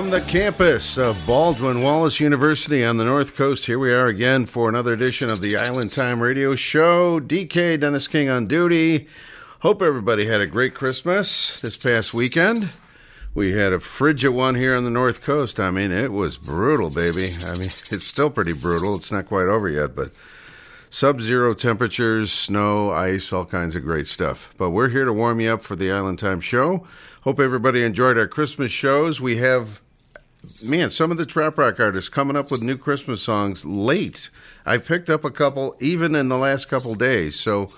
From the campus of Baldwin Wallace University on the North Coast, here we are again for another edition of the Island Time Radio Show. DK Dennis King on duty. Hope everybody had a great Christmas this past weekend. We had a frigid one here on the North Coast. I mean, it was brutal, baby. I mean, it's still pretty brutal. It's not quite over yet, but sub zero temperatures, snow, ice, all kinds of great stuff. But we're here to warm you up for the Island Time Show. Hope everybody enjoyed our Christmas shows. We have, man, some of the trop rock artists coming up with new Christmas songs late. I picked up a couple even in the last couple days. So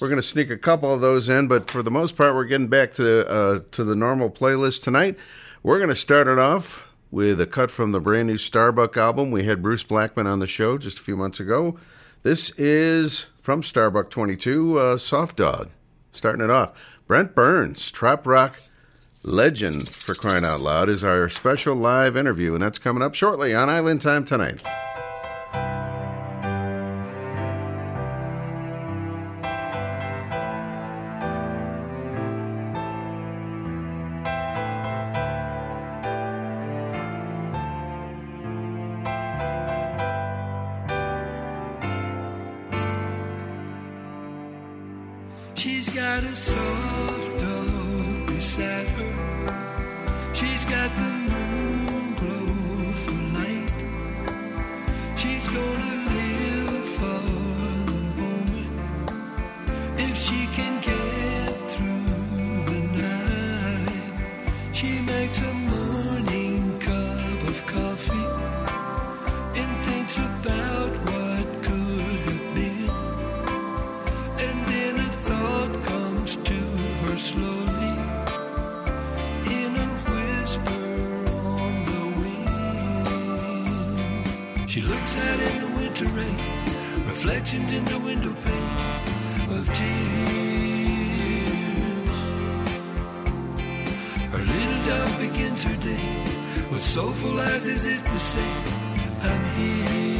we're going to sneak a couple of those in, but for the most part, we're getting back to uh, to the normal playlist tonight. We're going to start it off with a cut from the brand new Starbuck album. We had Bruce Blackman on the show just a few months ago. This is from Starbuck 22, uh, Soft Dog. Starting it off. Brent Burns, Trop Rock legend for crying out loud, is our special live interview, and that's coming up shortly on Island Time tonight. She's got a soft dog beside got the reflections in the window pane of tears. Her little dog begins her day with soulful eyes as if to say, I'm here.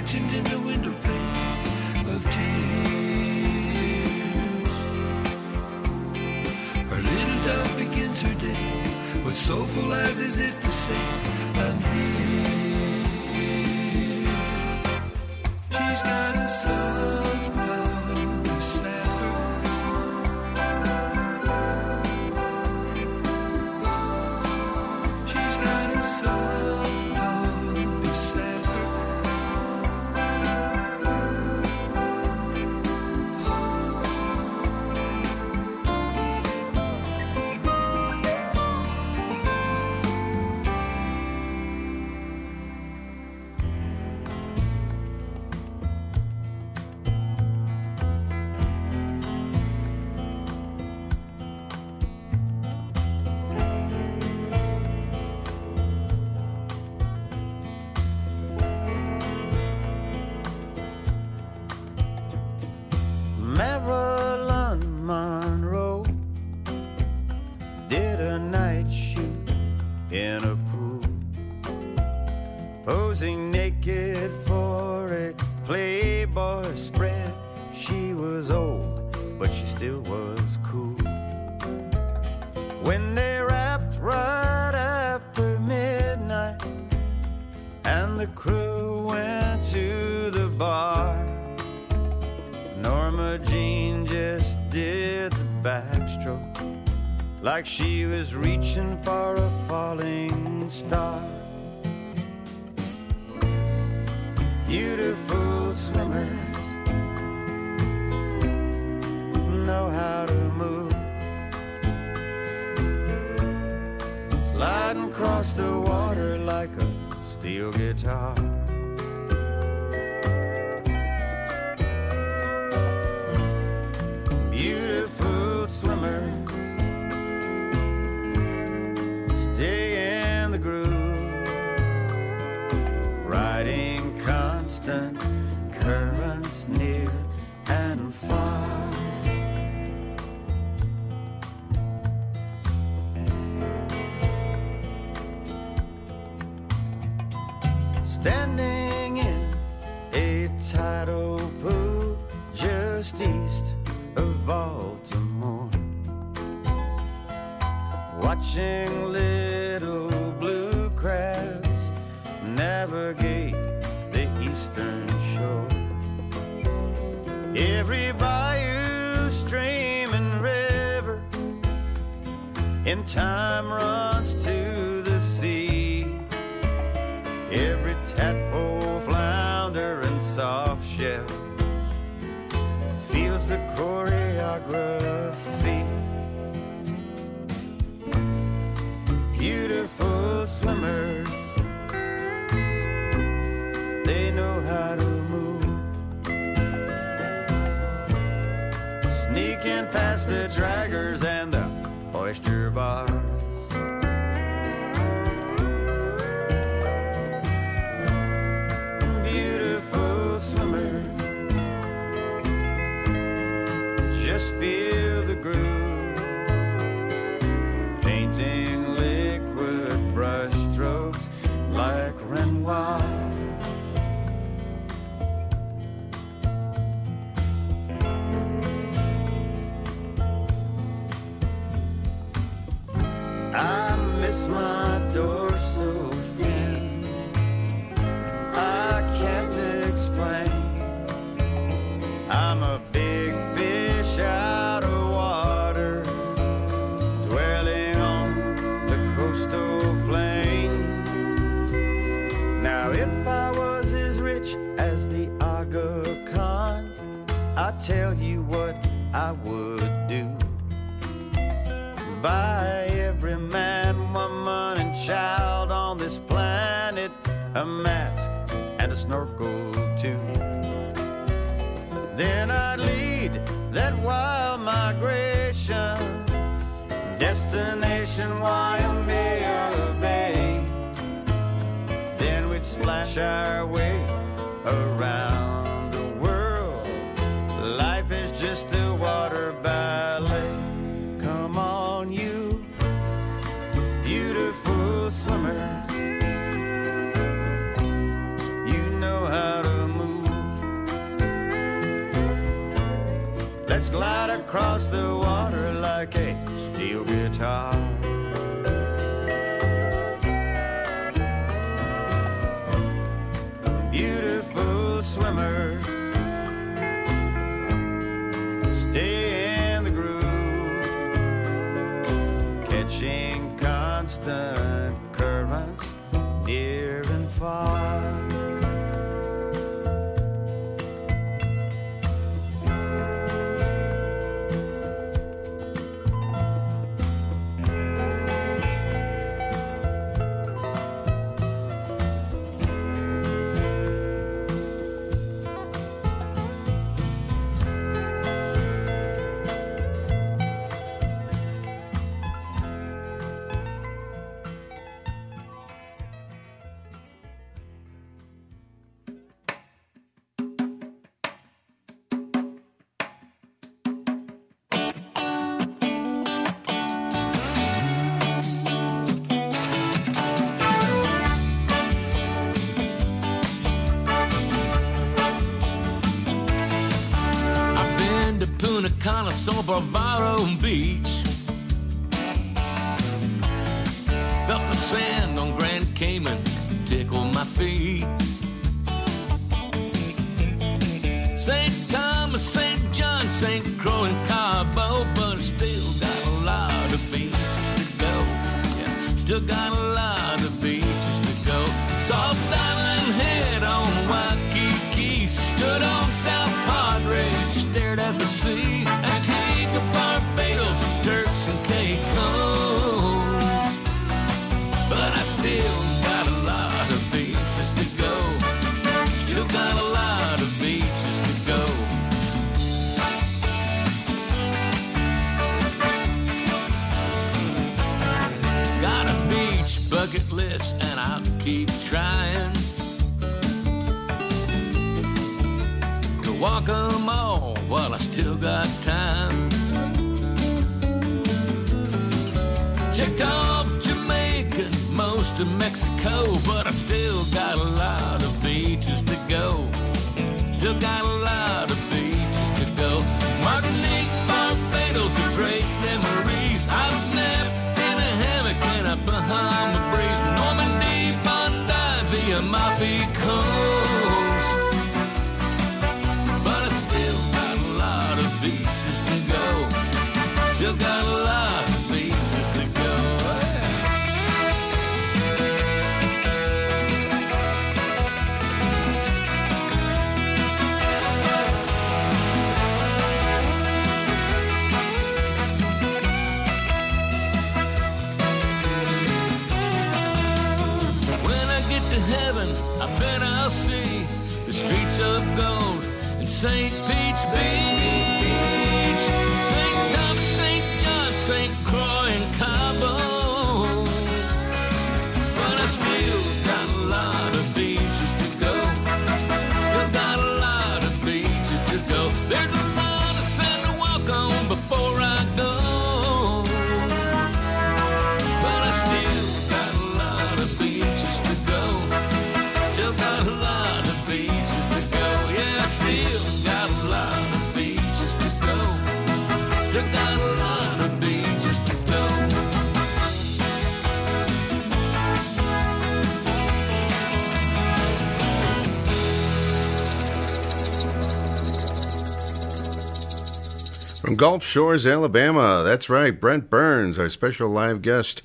reflections in the window pane of tears. Her little dove begins her day with soulful eyes, is it the same? like she was reaching Cana, Sol Bravaro Beach. Gulf Shores, Alabama. That's right. Brent Burns, our special live guest,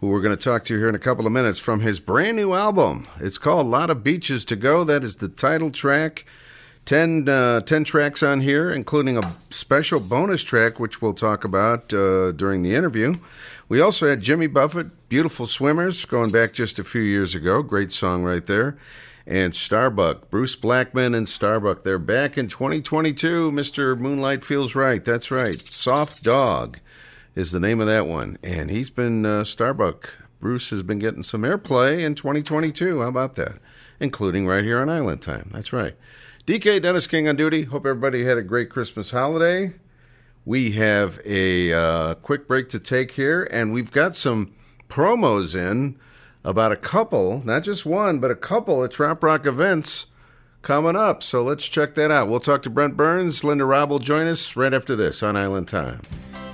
who we're going to talk to here in a couple of minutes from his brand new album. It's called A Lot of Beaches to Go. That is the title track. 10, uh, 10 tracks on here, including a special bonus track, which we'll talk about uh, during the interview. We also had Jimmy Buffett, Beautiful Swimmers, going back just a few years ago. Great song right there. And Starbuck, Bruce Blackman and Starbuck. They're back in 2022. Mr. Moonlight Feels Right. That's right. Soft Dog is the name of that one. And he's been, uh, Starbuck, Bruce has been getting some airplay in 2022. How about that? Including right here on Island Time. That's right. DK Dennis King on duty. Hope everybody had a great Christmas holiday. We have a uh, quick break to take here, and we've got some promos in about a couple, not just one, but a couple at Trop Rock events coming up. So let's check that out. We'll talk to Brent Burns. Linda Robb will join us right after this on Island Time.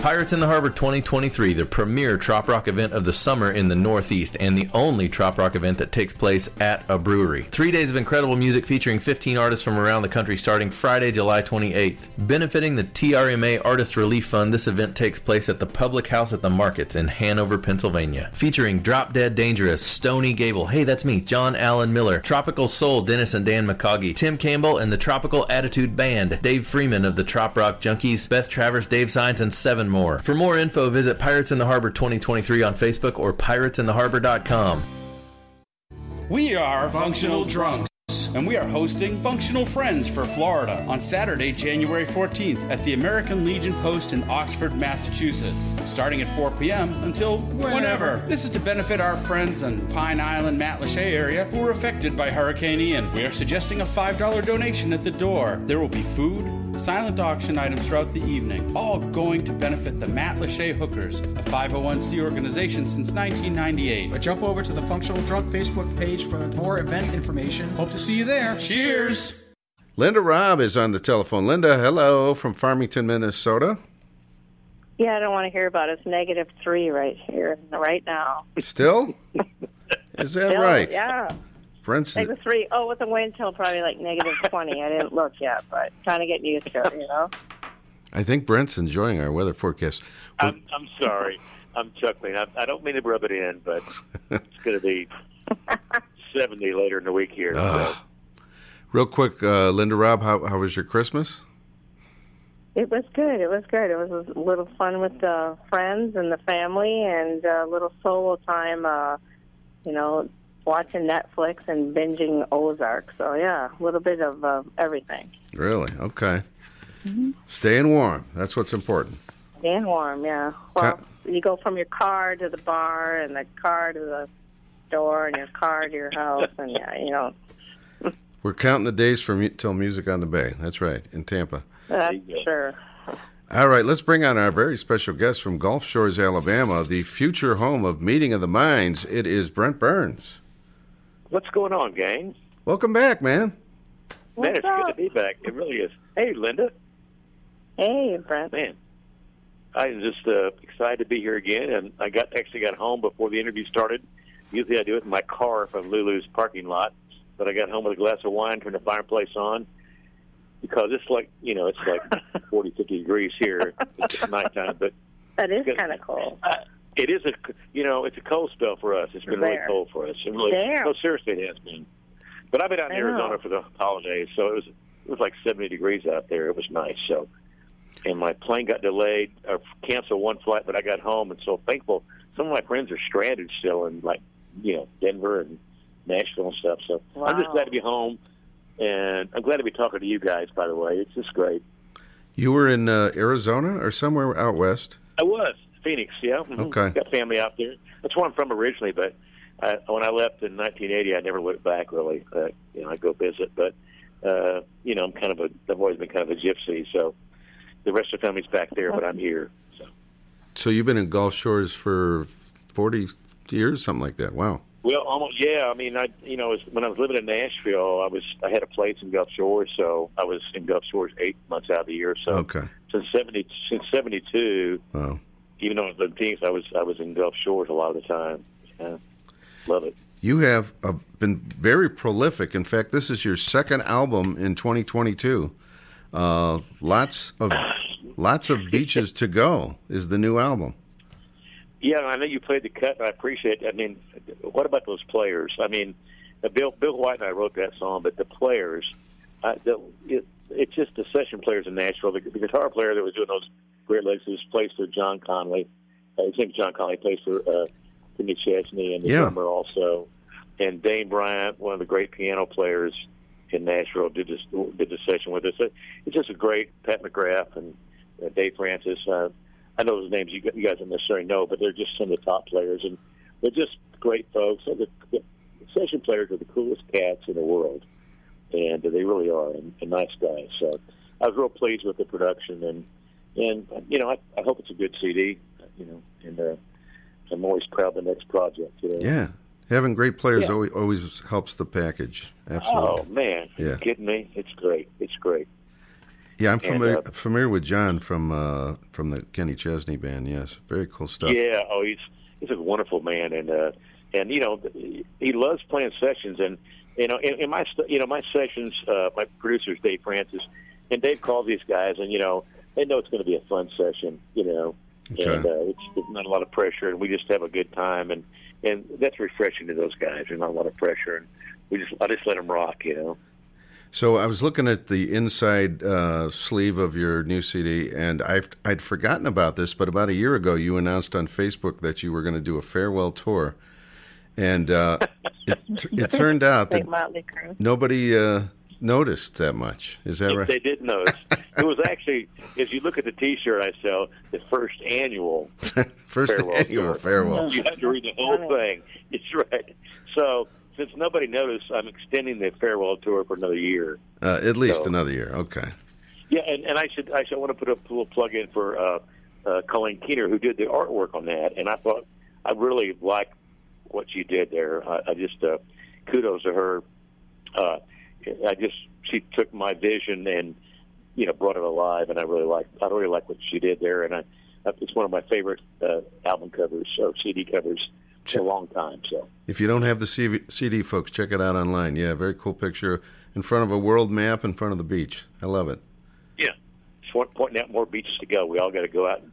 Pirates in the Harbor 2023, the premier Trop Rock event of the summer in the Northeast, and the only Trop Rock event that takes place at a brewery. Three days of incredible music featuring 15 artists from around the country starting Friday, July 28th. Benefiting the TRMA Artist Relief Fund, this event takes place at the Public House at the Markets in Hanover, Pennsylvania. Featuring Drop Dead Dangerous, Stony Gable, hey, that's me, John Allen Miller, Tropical Soul, Dennis and Dan McCaughey, Tim Campbell, and the Tropical Attitude Band, Dave Freeman of the Trop Rock Junkies, Beth Travers, Dave Signs, and seven more. For more info, visit Pirates in the Harbor 2023 on Facebook or piratesintheharbor.com. We are Functional Drunks, and we are hosting Functional Friends for Florida on Saturday, January 14th at the American Legion Post in Oxford, Massachusetts, starting at 4 p.m. until whenever. This is to benefit our friends in Pine Island, Matlacha area who were affected by Hurricane Ian. We are suggesting a $5 donation at the door. There will be food, silent auction items throughout the evening, all going to benefit the Matlacha Hookers, a 501c organization since 1998. But jump over to the Functional Drunk Facebook page for more event information. Hope to see you there. Cheers! Linda Robb is on the telephone. Linda, hello from Farmington, Minnesota. Yeah, I don't want to hear about it. It's negative three right here, right now. Still? Is that Still, right? Yeah. Brent's Negative three. Oh, with the wind chill, probably like negative 20. I didn't look yet, but trying to get used to it, you know? I think Brent's enjoying our weather forecast. I'm, I'm sorry. I'm chuckling. I, I don't mean to rub it in, but it's going to be 70 later in the week here. so. Ah. real quick, uh, Linda Robb, how, how was your Christmas? It was good. It was good. It was a little fun with the friends and the family and a little solo time, uh, you know, watching Netflix and binging Ozark. So, yeah, a little bit of uh, everything. Really? Okay. Mm-hmm. Staying warm. That's what's important. And warm, yeah. Well, you go from your car to the bar and the car to the store and your car to your house and, yeah, you know, We're counting the days from till music on the bay. That's right, in Tampa. that's sure. All right, let's bring on our very special guest from Gulf Shores, Alabama, the future home of Meeting of the Minds. It is Brent Burns. What's going on, gang? Welcome back, man. What's Man, it's good to be back. It really is. Hey, Linda. Hey, Brent. Man, I'm just uh, excited to be here again. And I got actually got home before the interview started. Usually I do it in my car from Lulu's parking lot. But I got home with a glass of wine, turned the fireplace on because it's like you know it's like 40, 50 degrees here. It's nighttime, but That is kind of cool. uh, it is a you know it's a cold spell for us. It's been really cold for us. It really Damn. no seriously it has been. But I've been out in I know. Arizona for the holidays, so it was it was like seventy degrees out there. It was nice. So, and my plane got delayed or canceled one flight, but I got home and so thankful. Some of my friends are stranded still in like you know Denver and Nashville and stuff. So I'm just glad to be home, and I'm glad to be talking to you guys. By the way, it's just great. You were in uh, Arizona or somewhere out west? I was Phoenix, yeah. Mhm. Okay. got family out there. That's where I'm from originally, but I, when I left in 1980, I never went back really. Uh, you know, I go visit, but uh, you know, I'm kind of a. I've always been kind of a gypsy, so the rest of the family's back there, but I'm here. So. So you've been in Gulf Shores for 40 years, something like that. Wow. Well, almost yeah. I mean, I you know, as, when I was living in Nashville, I was I had a place in Gulf Shores, so I was in Gulf Shores eight months out of the year. So Okay. since seventy since seventy two, Wow. Even though I was I was I was in Gulf Shores a lot of the time. Yeah, love it. You have uh, been very prolific. In fact, this is your second album in 2022. Uh, lots of lots of beaches to go is the new album. Yeah, I know you played the cut, I appreciate. it. I mean, what about those players? I mean, uh, Bill Bill White and I wrote that song, but the players, uh, the, it, it's just the session players in Nashville. The, the guitar player that was doing those Great Lakes was plays for John Conley. Uh, his name's John Conley. Plays for uh, Chesney and the Yeah. drummer also. And Dane Bryant, one of the great piano players in Nashville, did this did the session with us. It- It's just a great Pat McGrath and uh, Dave Francis. Uh, I know those names you, you guys don't necessarily know, but they're just some of the top players, and they're just great folks. So the, the session players are the coolest cats in the world, and they really are, and, and nice guys. So I was real pleased with the production, and and you know I, I hope it's a good CD, you know, and uh, I'm always proud of the next project. You know? Yeah. Having great players Yeah. always, always helps the package. Absolutely. Oh man, Yeah. you kidding me? It's great. It's great. Yeah, I'm And, familiar uh, familiar with John from uh, from the Kenny Chesney band. Yes, very cool stuff. Yeah. Oh, he's he's a wonderful man, and uh, and you know he loves playing sessions, and you know in, in my you know my sessions, uh, my producer's Dave Francis, and Dave calls these guys, and you know they know it's going to be a fun session, you know, Okay. and uh, it's, it's not a lot of pressure, and we just have a good time, and and that's refreshing to those guys. There's not a lot of pressure, and we just I just let them rock, you know. So I was looking at the inside uh, sleeve of your new CD, and I've, I'd forgotten about this. But about a year ago, you announced on Facebook that you were going to do a farewell tour, and uh, it, it turned out that Like Motley Crue. nobody uh, noticed that much. Is that right? They did notice. it was actually, as you look at the T-shirt I sell, the first annual First farewell annual tour. farewell. You have to read the whole thing. It's right. So since nobody noticed, I'm extending the farewell tour for another year. Uh, at least So- another year. Okay. Yeah, and, and I should I should want to put a little plug in for uh, uh, Colleen Keener who did the artwork on that, and I thought I really liked what she did there. I, I just uh, kudos to her. Uh, I just she took my vision and you know brought it alive, and I really like I really like what she did there, and I it's one of my favorite uh, album covers or CD covers for a long time. So If you don't have the CV, CD, folks, check it out online. Yeah, very cool picture in front of a world map in front of the beach. I love it. yeah, just pointing out more beaches to go. We all got to go out and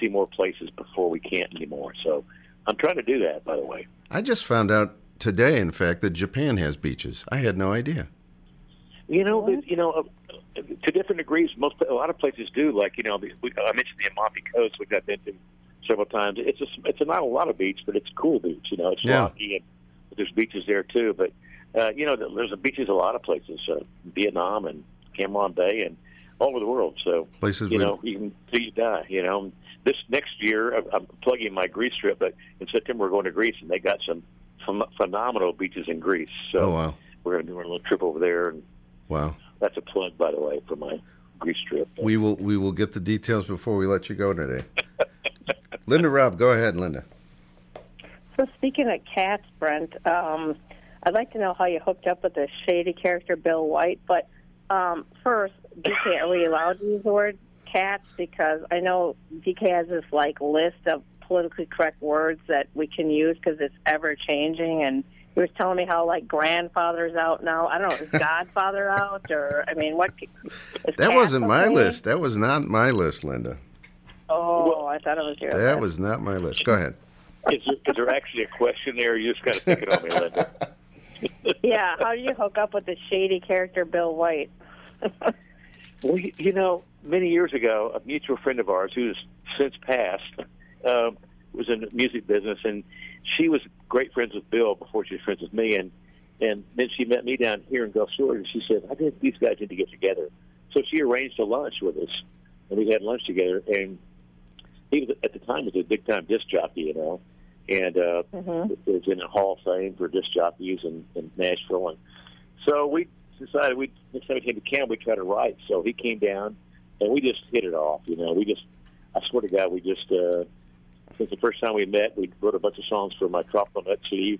see more places before we can't anymore. So I'm trying to do that, by the way. I just found out today, in fact, that Japan has beaches. I had no idea. You know, but, you know, uh, to different degrees, most a lot of places do. Like you know, the, we, I mentioned the Amalfi Coast, which I've been to several times. It's a, it's a, not a lot of beach, but it's a cool beach. You know, it's Yeah. rocky and there's beaches there too. But uh, you know, there's a beaches a lot of places, uh, Vietnam and Cam Ranh Bay and all over the world. So Places you we- know, even till you die. You know, this next year I'm- I'm plugging my Greece trip, but in September we're going to Greece, and they got some phen- phenomenal beaches in Greece. So Oh, wow. we're going to do a little trip over there, and Wow. that's a plug, by the way, for my Greece trip. We will we will get the details before we let you go today. Linda Robb, go ahead, Linda. So speaking of cats, Brent, um, I'd like to know how you hooked up with the shady character Bill White. But um, first, DK, are we allowed to use the word cats? Because I know DK has this like list of politically correct words that we can use because it's ever changing. And he was telling me how like grandfather's out now. I don't know, is Godfather out or I mean, what? Is That wasn't my okay? list. That was not my list, Linda. Oh, I thought it was yours. That was not my list. Go ahead. Is there, is there actually a question there? You just got to pick it on me, Linda. yeah, how do you hook up with the shady character Bill White? Well, you, you know, many years ago, a mutual friend of ours who's since passed um, was in the music business, and she was great friends with Bill before she was friends with me, and and then she met me down here in Gulf Shores, and she said, "I think these guys need to get together." So she arranged a lunch with us, and we had lunch together. And he was at the time was a big time disc jockey, you know, and uh, was in a Hall of Fame for disc jockeys in, in Nashville, and so we decided we next time we came to camp we try to write. So he came down, and we just hit it off. You know, we just I swear to God, we just uh, since the first time we met, we wrote a bunch of songs for my Tropical Nut CD,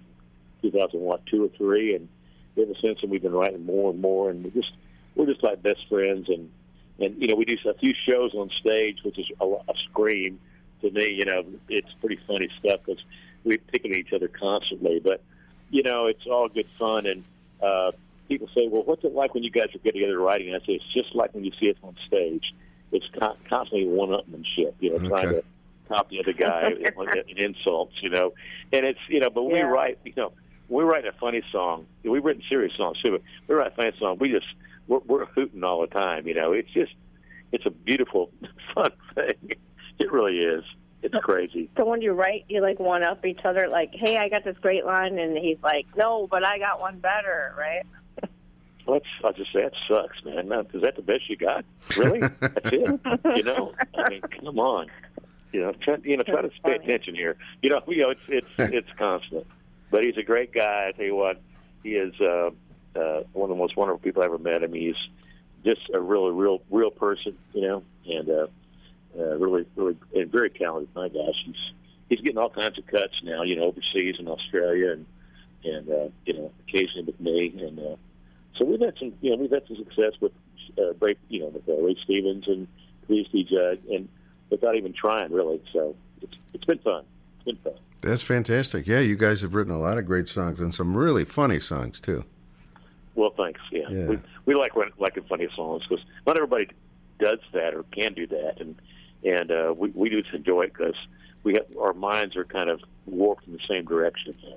2001, two or three, and ever since then we've been writing more and more, and we just we're just like best friends, and and you know we do a few shows on stage, which is a, a scream to me. You know, it's pretty funny stuff because we pick at each other constantly, but you know it's all good fun, and uh, people say, well, what's it like when you guys are get together writing? And I say it's just like when you see us on stage. It's con- constantly one-upmanship, you know, trying to top the other guy in insults, you know. And it's you know, but we Yeah. write, you know, we write a funny song. We've written serious songs too, but we write a funny song. We just we're, we're hooting all the time, you know. It's just it's a beautiful, fun thing. It really is. It's crazy. So when you write, you like one up each other, like, "Hey, I got this great line," and he's like, "No, but I got one better," right? Let's. I'll just say that sucks, man. Is that the best you got? Really? That's it? You know? I mean, come on. You know, try, you know, try to pay attention here. You know, you know, it's it's it's constant. But he's a great guy. I tell you what, he is uh, uh, one of the most wonderful people I ever met. I mean, he's just a really real real person. You know, and uh, uh, really really and very talented. My gosh, he's he's getting all kinds of cuts now. You know, overseas in Australia and and uh, you know, occasionally with me, and uh, so we've had some, you know, we've had some success with, uh, break, you know, with uh, Ray Stevens and P.C. Judd, and without even trying, really. So it's it's been fun. It's been fun. That's fantastic. Yeah, you guys have written a lot of great songs and some really funny songs too. Well, thanks. Yeah, Yeah. we we like when- liking funny songs because not everybody does that or can do that, and and uh, we we just enjoy it because we have our minds are kind of warped in the same direction. You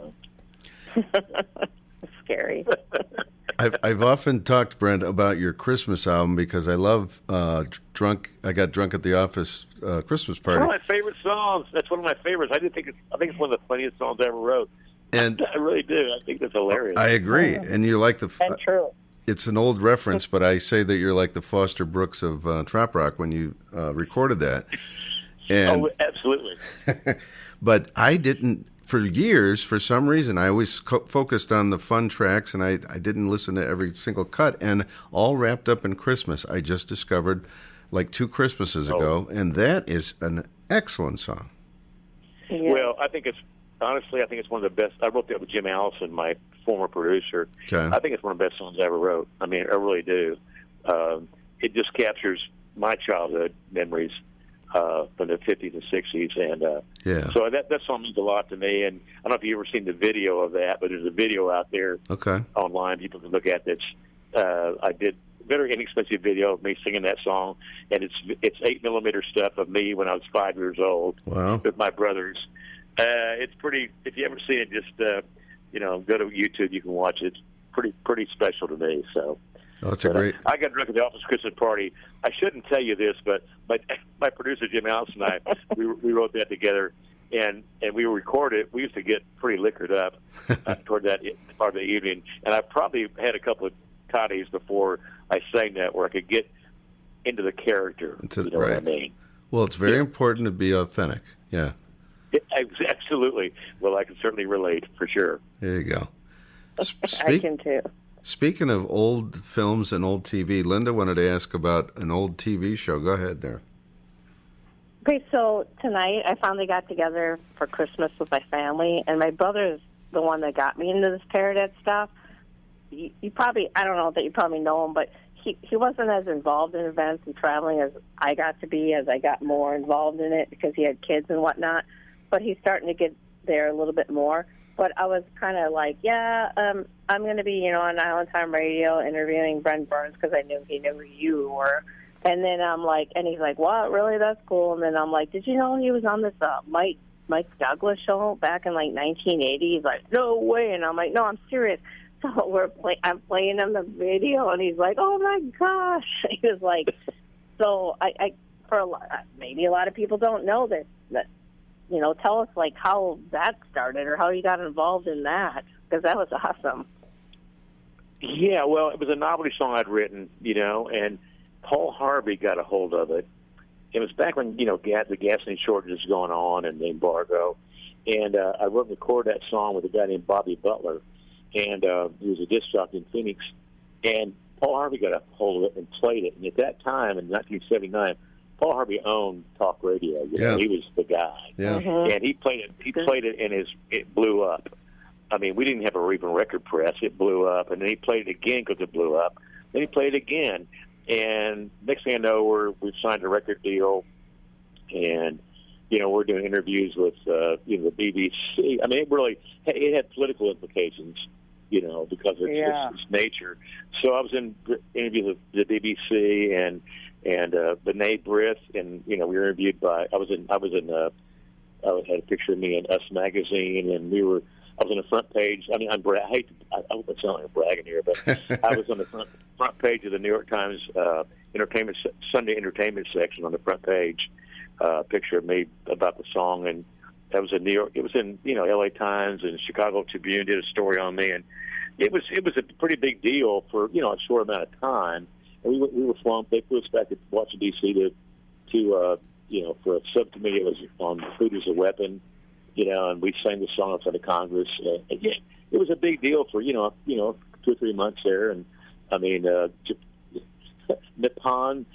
know? Scary. I've, I've often talked, Brent, about your Christmas album because I love uh, drunk. I got drunk at the office uh, Christmas One party, of my favorite songs. That's one of my favorites. I do think it's. I think it's one of the funniest songs I ever wrote. and I really do. I think that's hilarious. I agree. And you're like the. And true. It's an old reference, but I say that you're like the Foster Brooks of uh, Trop Rock when you uh, recorded that. And oh, absolutely. but I didn't for years. For some reason, I always co- focused on the fun tracks, and I, I didn't listen to every single cut. And all wrapped up in Christmas, I just discovered like two Christmases ago, and that is an excellent song. Well, I think it's honestly, I think it's one of the best. I wrote that with Jim Allison, my former producer. Okay. I think it's one of the best songs I ever wrote. I mean, I really do. Um, it just captures my childhood memories uh, from the 50s and 60s, and uh, Yeah. so that that song means a lot to me. And I don't know if you've ever seen the video of that, but there's a video out there Okay. online people can look at that's uh, I did very inexpensive video of me singing that song, and it's it's eight millimeter stuff of me when I was five years old Wow. with my brothers. Uh, it's pretty. If you ever seen it, just uh, you know, go to YouTube. You can watch it. It's pretty pretty special to me. So. Oh, it's a But, great. I got drunk at the office Christmas party. I shouldn't tell you this, but my my producer Jim Allison and I we we wrote that together, and and we recorded. We used to get pretty liquored up uh, toward that part of the evening, and I probably had a couple of toddies before I sang that, where I could get into the character. Into- you know what I right. mean? Well, it's very important to be authentic. Yeah. Absolutely. Well, I can certainly relate for sure. There you go. S- I Speak, can too. Speaking of old films and old TV, Linda wanted to ask about an old TV show. Go ahead there. Okay, so tonight I finally got together for Christmas with my family, and my brother's the one that got me into this Paradise stuff. You, you probably, I don't know that you probably know him, but he he wasn't as involved in events and traveling as I got to be as I got more involved in it because he had kids and whatnot. But he's starting to get there a little bit more. But I was kind of like, yeah, um, I'm going to be, you know, on Island Time Radio interviewing Brent Burns because I knew he knew you were. And then I'm like, and he's like, what? Really? That's cool. And then I'm like, did you know he was on this uh, Mike Mike Douglas show back in like 1980? He's like, no way. And I'm like, no, I'm serious. So we're play- I'm playing him the video, and he's like, oh my gosh. He was like, so I, I for a lot, maybe a lot of people don't know this. That you know, tell us like how that started or how you got involved in that because that was awesome. Yeah, well, it was a novelty song I'd written, you know, and Paul Harvey got a hold of it. It was back when you know gas, the gasoline shortage was going on and the embargo, and uh, I wrote and recorded that song with a guy named Bobby Butler, and uh, he was a disc jockey in Phoenix, and Paul Harvey got a hold of it and played it. And at that time in 1979, Paul Harvey owned talk radio. You know, Yeah. he was the guy, Yeah. Mhm. and he played it. He played it, and his it blew up. I mean, we didn't have a even record press. It blew up, and then he played it again because it blew up. Then he played it again, and next thing I know, we're we've signed a record deal, and you know we're doing interviews with uh, you know the BBC. I mean, it really it had political implications, you know, because of its, Yeah. its, its nature. So I was in interviews with the BBC and and uh, B'nai B'rith, and you know we were interviewed by I was in I was in uh, I had a picture of me in Us magazine, and we were. I was on the front page. I mean, I'm bra- I hate. To, I, I hope it's not like I'm bragging here, but I was on the front front page of the New York Times uh, entertainment Sunday entertainment section on the front page. Uh, picture of me about the song, and that was in New York. It was in you know L.A. Times and Chicago Tribune did a story on me, and it was it was a pretty big deal for you know a short amount of time. We were- we were flown. They flew us back to Washington D.C. to to uh, you know for a subcommittee. It was on food as a weapon you know, and we sang the song outside of Congress. Uh, yeah, it was a big deal for you know, you know, two or three months there, and I mean, uh, Nippon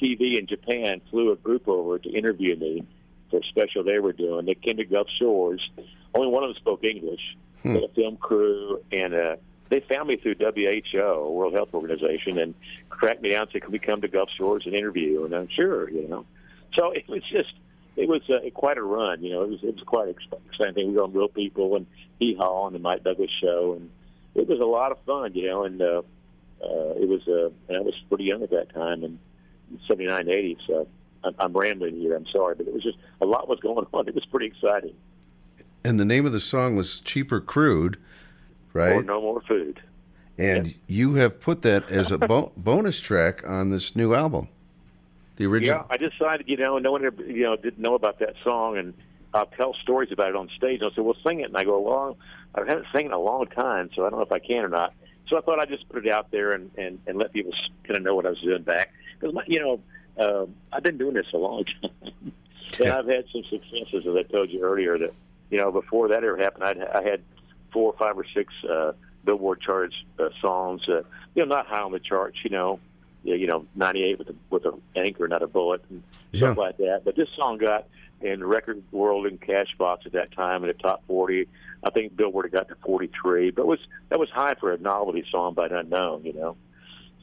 TV in Japan flew a group over to interview me, for a special they were doing. They came to Gulf Shores. Only one of them spoke English. Hmm. They had a film crew, and uh, they found me through WHO, World Health Organization, and cracked me down and said, "Can we come to Gulf Shores and interview?" And I'm sure, you know. So it was just, it was uh, quite a run. You know, it was it was quite exciting. We were on Real People and Hee Haw and the Mike Douglas Show, and it was a lot of fun. You know, and uh, uh, it was. Uh, and I was pretty young at that time, and seventy nine, eighty. So I'm, I'm rambling here. I'm sorry, but it was just a lot was going on. It was pretty exciting. And the name of the song was Cheaper Crude, right? Or no more food. And you have put that as a bo- bonus track on this new album, the original. Yeah, I decided, you know, no one, ever, you know, didn't know about that song, and I'll tell stories about it on stage. And I said, "Well, sing it," and I go, "Well, I haven't sang it in a long time, so I don't know if I can or not." So I thought I'd just put it out there and and, and let people kind of know what I was doing back because, you know, uh, I've been doing this a long time, and I've had some successes, as I told you earlier. That you know, before that ever happened, I'd, I had four, or five, or six uh, Billboard charts uh, songs. Uh, you know, not high on the charts. You know, yeah, you know, 98 with a with an anchor, not a bullet, and stuff like that. But this song got in the record world and cash box at that time in the top 40. I think Billboard had got to 43, but it was that was high for a novelty song by an unknown. You know,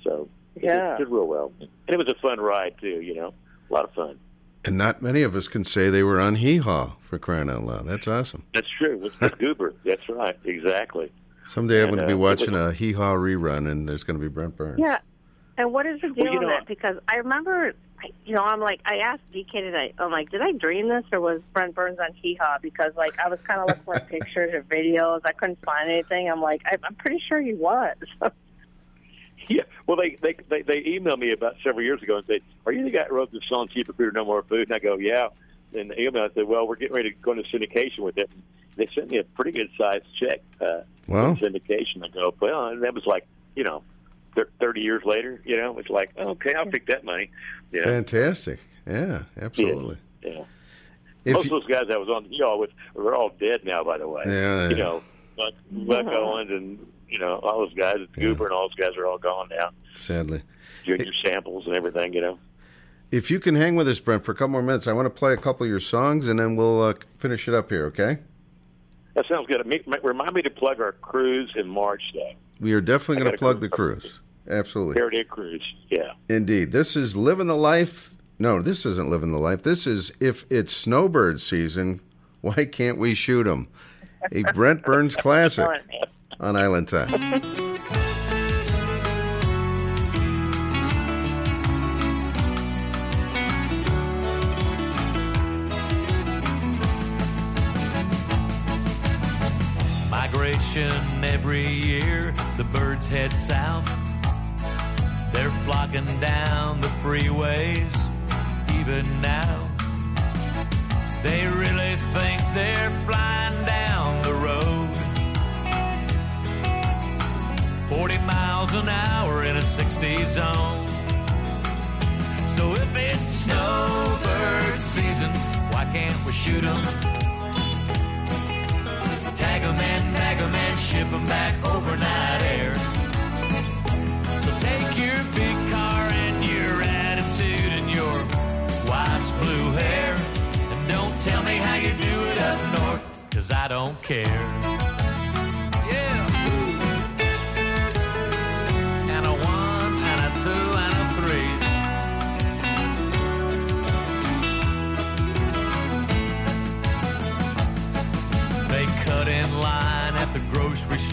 so it Yeah. did real well, and it was a fun ride too. You know, a lot of fun. And not many of us can say they were on Hee Haw for crying out loud. That's awesome. That's true. With, with Goober, that's right, exactly. Someday I'm going to be uh, it watching was- a Hee Haw rerun, and there's going to be Brent Burns. Yeah. And what is the deal Well, you on that? Because I remember, I- you know, I'm like, I asked DK today, I'm like, did I dream this or was Brent Burns on Hee Haw? Because, like, I was kind of looking for pictures or videos. I couldn't find anything. I'm like, I, I'm pretty sure he was. Yeah, well, they, they they they emailed me about several years ago and said, "Are you the guy that wrote the song Cheaper Food, No More Food?" And I go, "Yeah." And the email I said, "Well, we're getting ready to go into syndication with it." And they sent me a pretty good sized check uh, Wow. for syndication. I go, "Well," and that was like, you know, thir- thirty years later. You know, it's like, okay, I'll pick that money. Yeah, Fantastic. Yeah, absolutely. yeah. If Most you- of those guys I was on, you know, with are all dead now. By the way, Yeah, you yeah. know, Buck, Buck Owens and you know all those guys, Goober and all those guys are all gone now. Sadly. Junior Samples and everything, you know. If you can hang with us, Brent, for a couple more minutes, I want to play a couple of your songs, and then we'll uh, finish it up here, okay? That sounds good. Remind me to plug our cruise in March, though. We are definitely going to plug the cruise. Absolutely. Heritage Cruise, yeah. Indeed. This is Living the Life. No, this isn't Living the Life. This is If It's Snowbird Season, Why Can't We Shoot Them? A Brent Burns classic on Island Time. Migration every year, the birds head south. They're flocking down the freeways, even now. They really think they're flying down 40 miles an hour in a 60 zone. So if it's snowbird season, why can't we shoot 'em? Tag 'em and bag 'em and ship 'em back overnight air. So take your big car and your attitude and your wife's blue hair. And don't tell me how you do it up north, cause I don't care.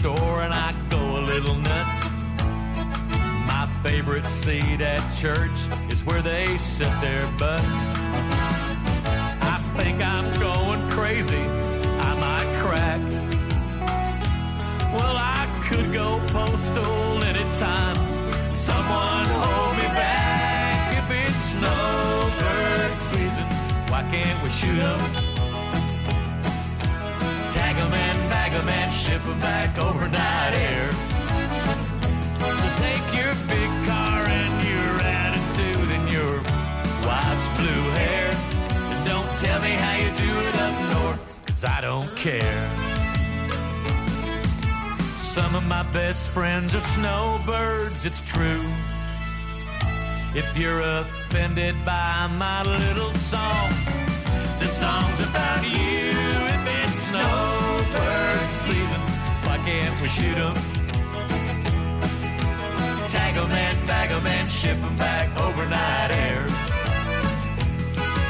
Store and I go a little nuts. My favorite seat at church is where they sit their butts. I think I'm going crazy. I might crack. Well, I could go postal anytime. Someone hold me back if it's snowbird season. Why can't we shoot 'em? Tag 'em bag 'em and ship 'em back overnight air. So take your big car and your attitude and your wife's blue hair. And don't tell me how you do it up north, cause I don't care. Some of my best friends are snowbirds, it's true. If you're offended by my little song, this shoot 'em. Tag 'em and bag 'em and ship 'em back overnight air.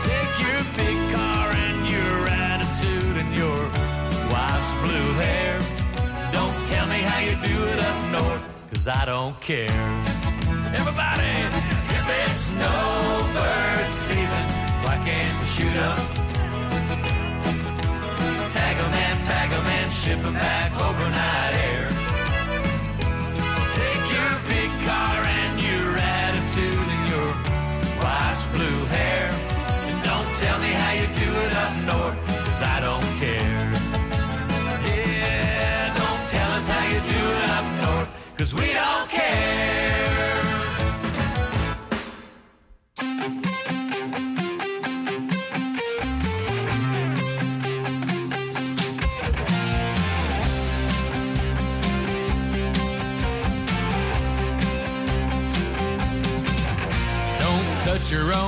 Take your big car and your attitude and your wife's blue hair. Don't tell me how you do it up north, cause I don't care. Everybody, if it's snowbird season, why can't we shoot 'em? Ship back overnight air. So take your big car and your attitude and your wife's blue hair. And don't tell me how you do it up north, cause I don't care. Yeah, don't tell us how you do it up north, cause we don't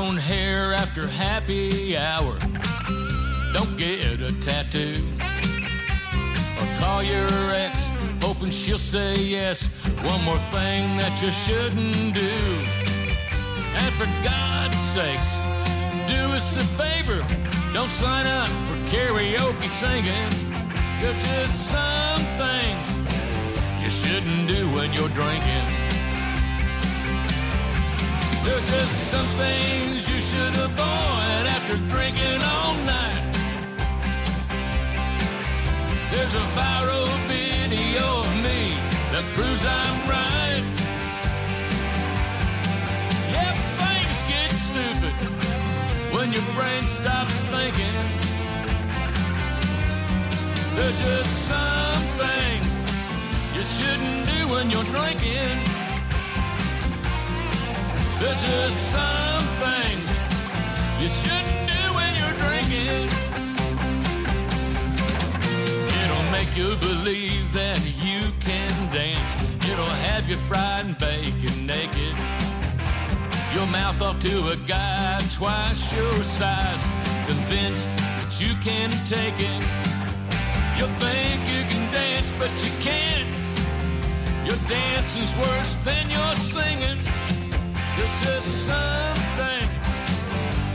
own hair after happy hour. Don't get a tattoo. Or call your ex, hoping she'll say yes. One more thing that you shouldn't do. And for God's sakes, do us a favor. Don't sign up for karaoke singing. There's just some things you shouldn't do when you're drinking. There's just some things you should avoid after drinking all night. There's a viral video of me that proves I'm right. Yeah, things get stupid when your brain stops thinking. There's just some things you shouldn't do when you're drinking. There's just some things you shouldn't do when you're drinking. It'll make you believe that you can dance. It'll have you fried and bacon naked. Your mouth off to a guy twice your size, convinced that you can take it. You think you can dance, but you can't. Your dancing's worse than your singing. There's is something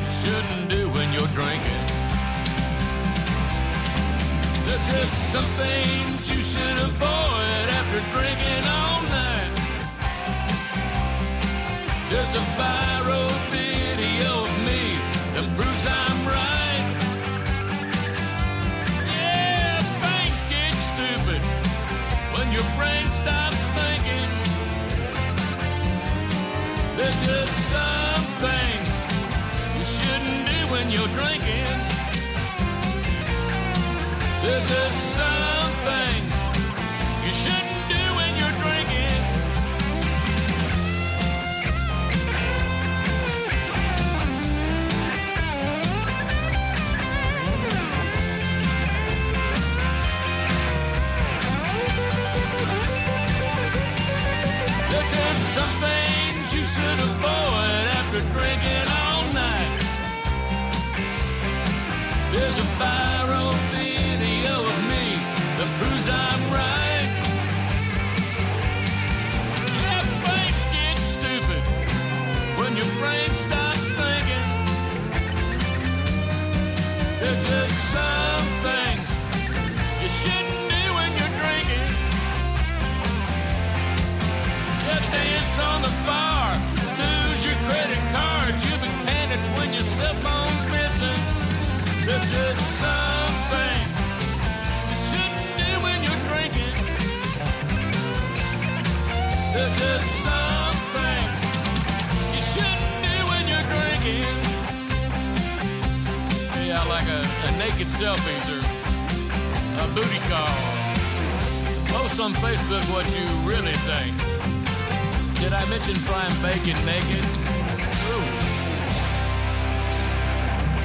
you shouldn't do when you're drinking. There's just some things you should avoid after drinking all night. There's a viral There's naked selfies or a booty call. Post on Facebook what you really think. Did I mention frying bacon naked? Ooh.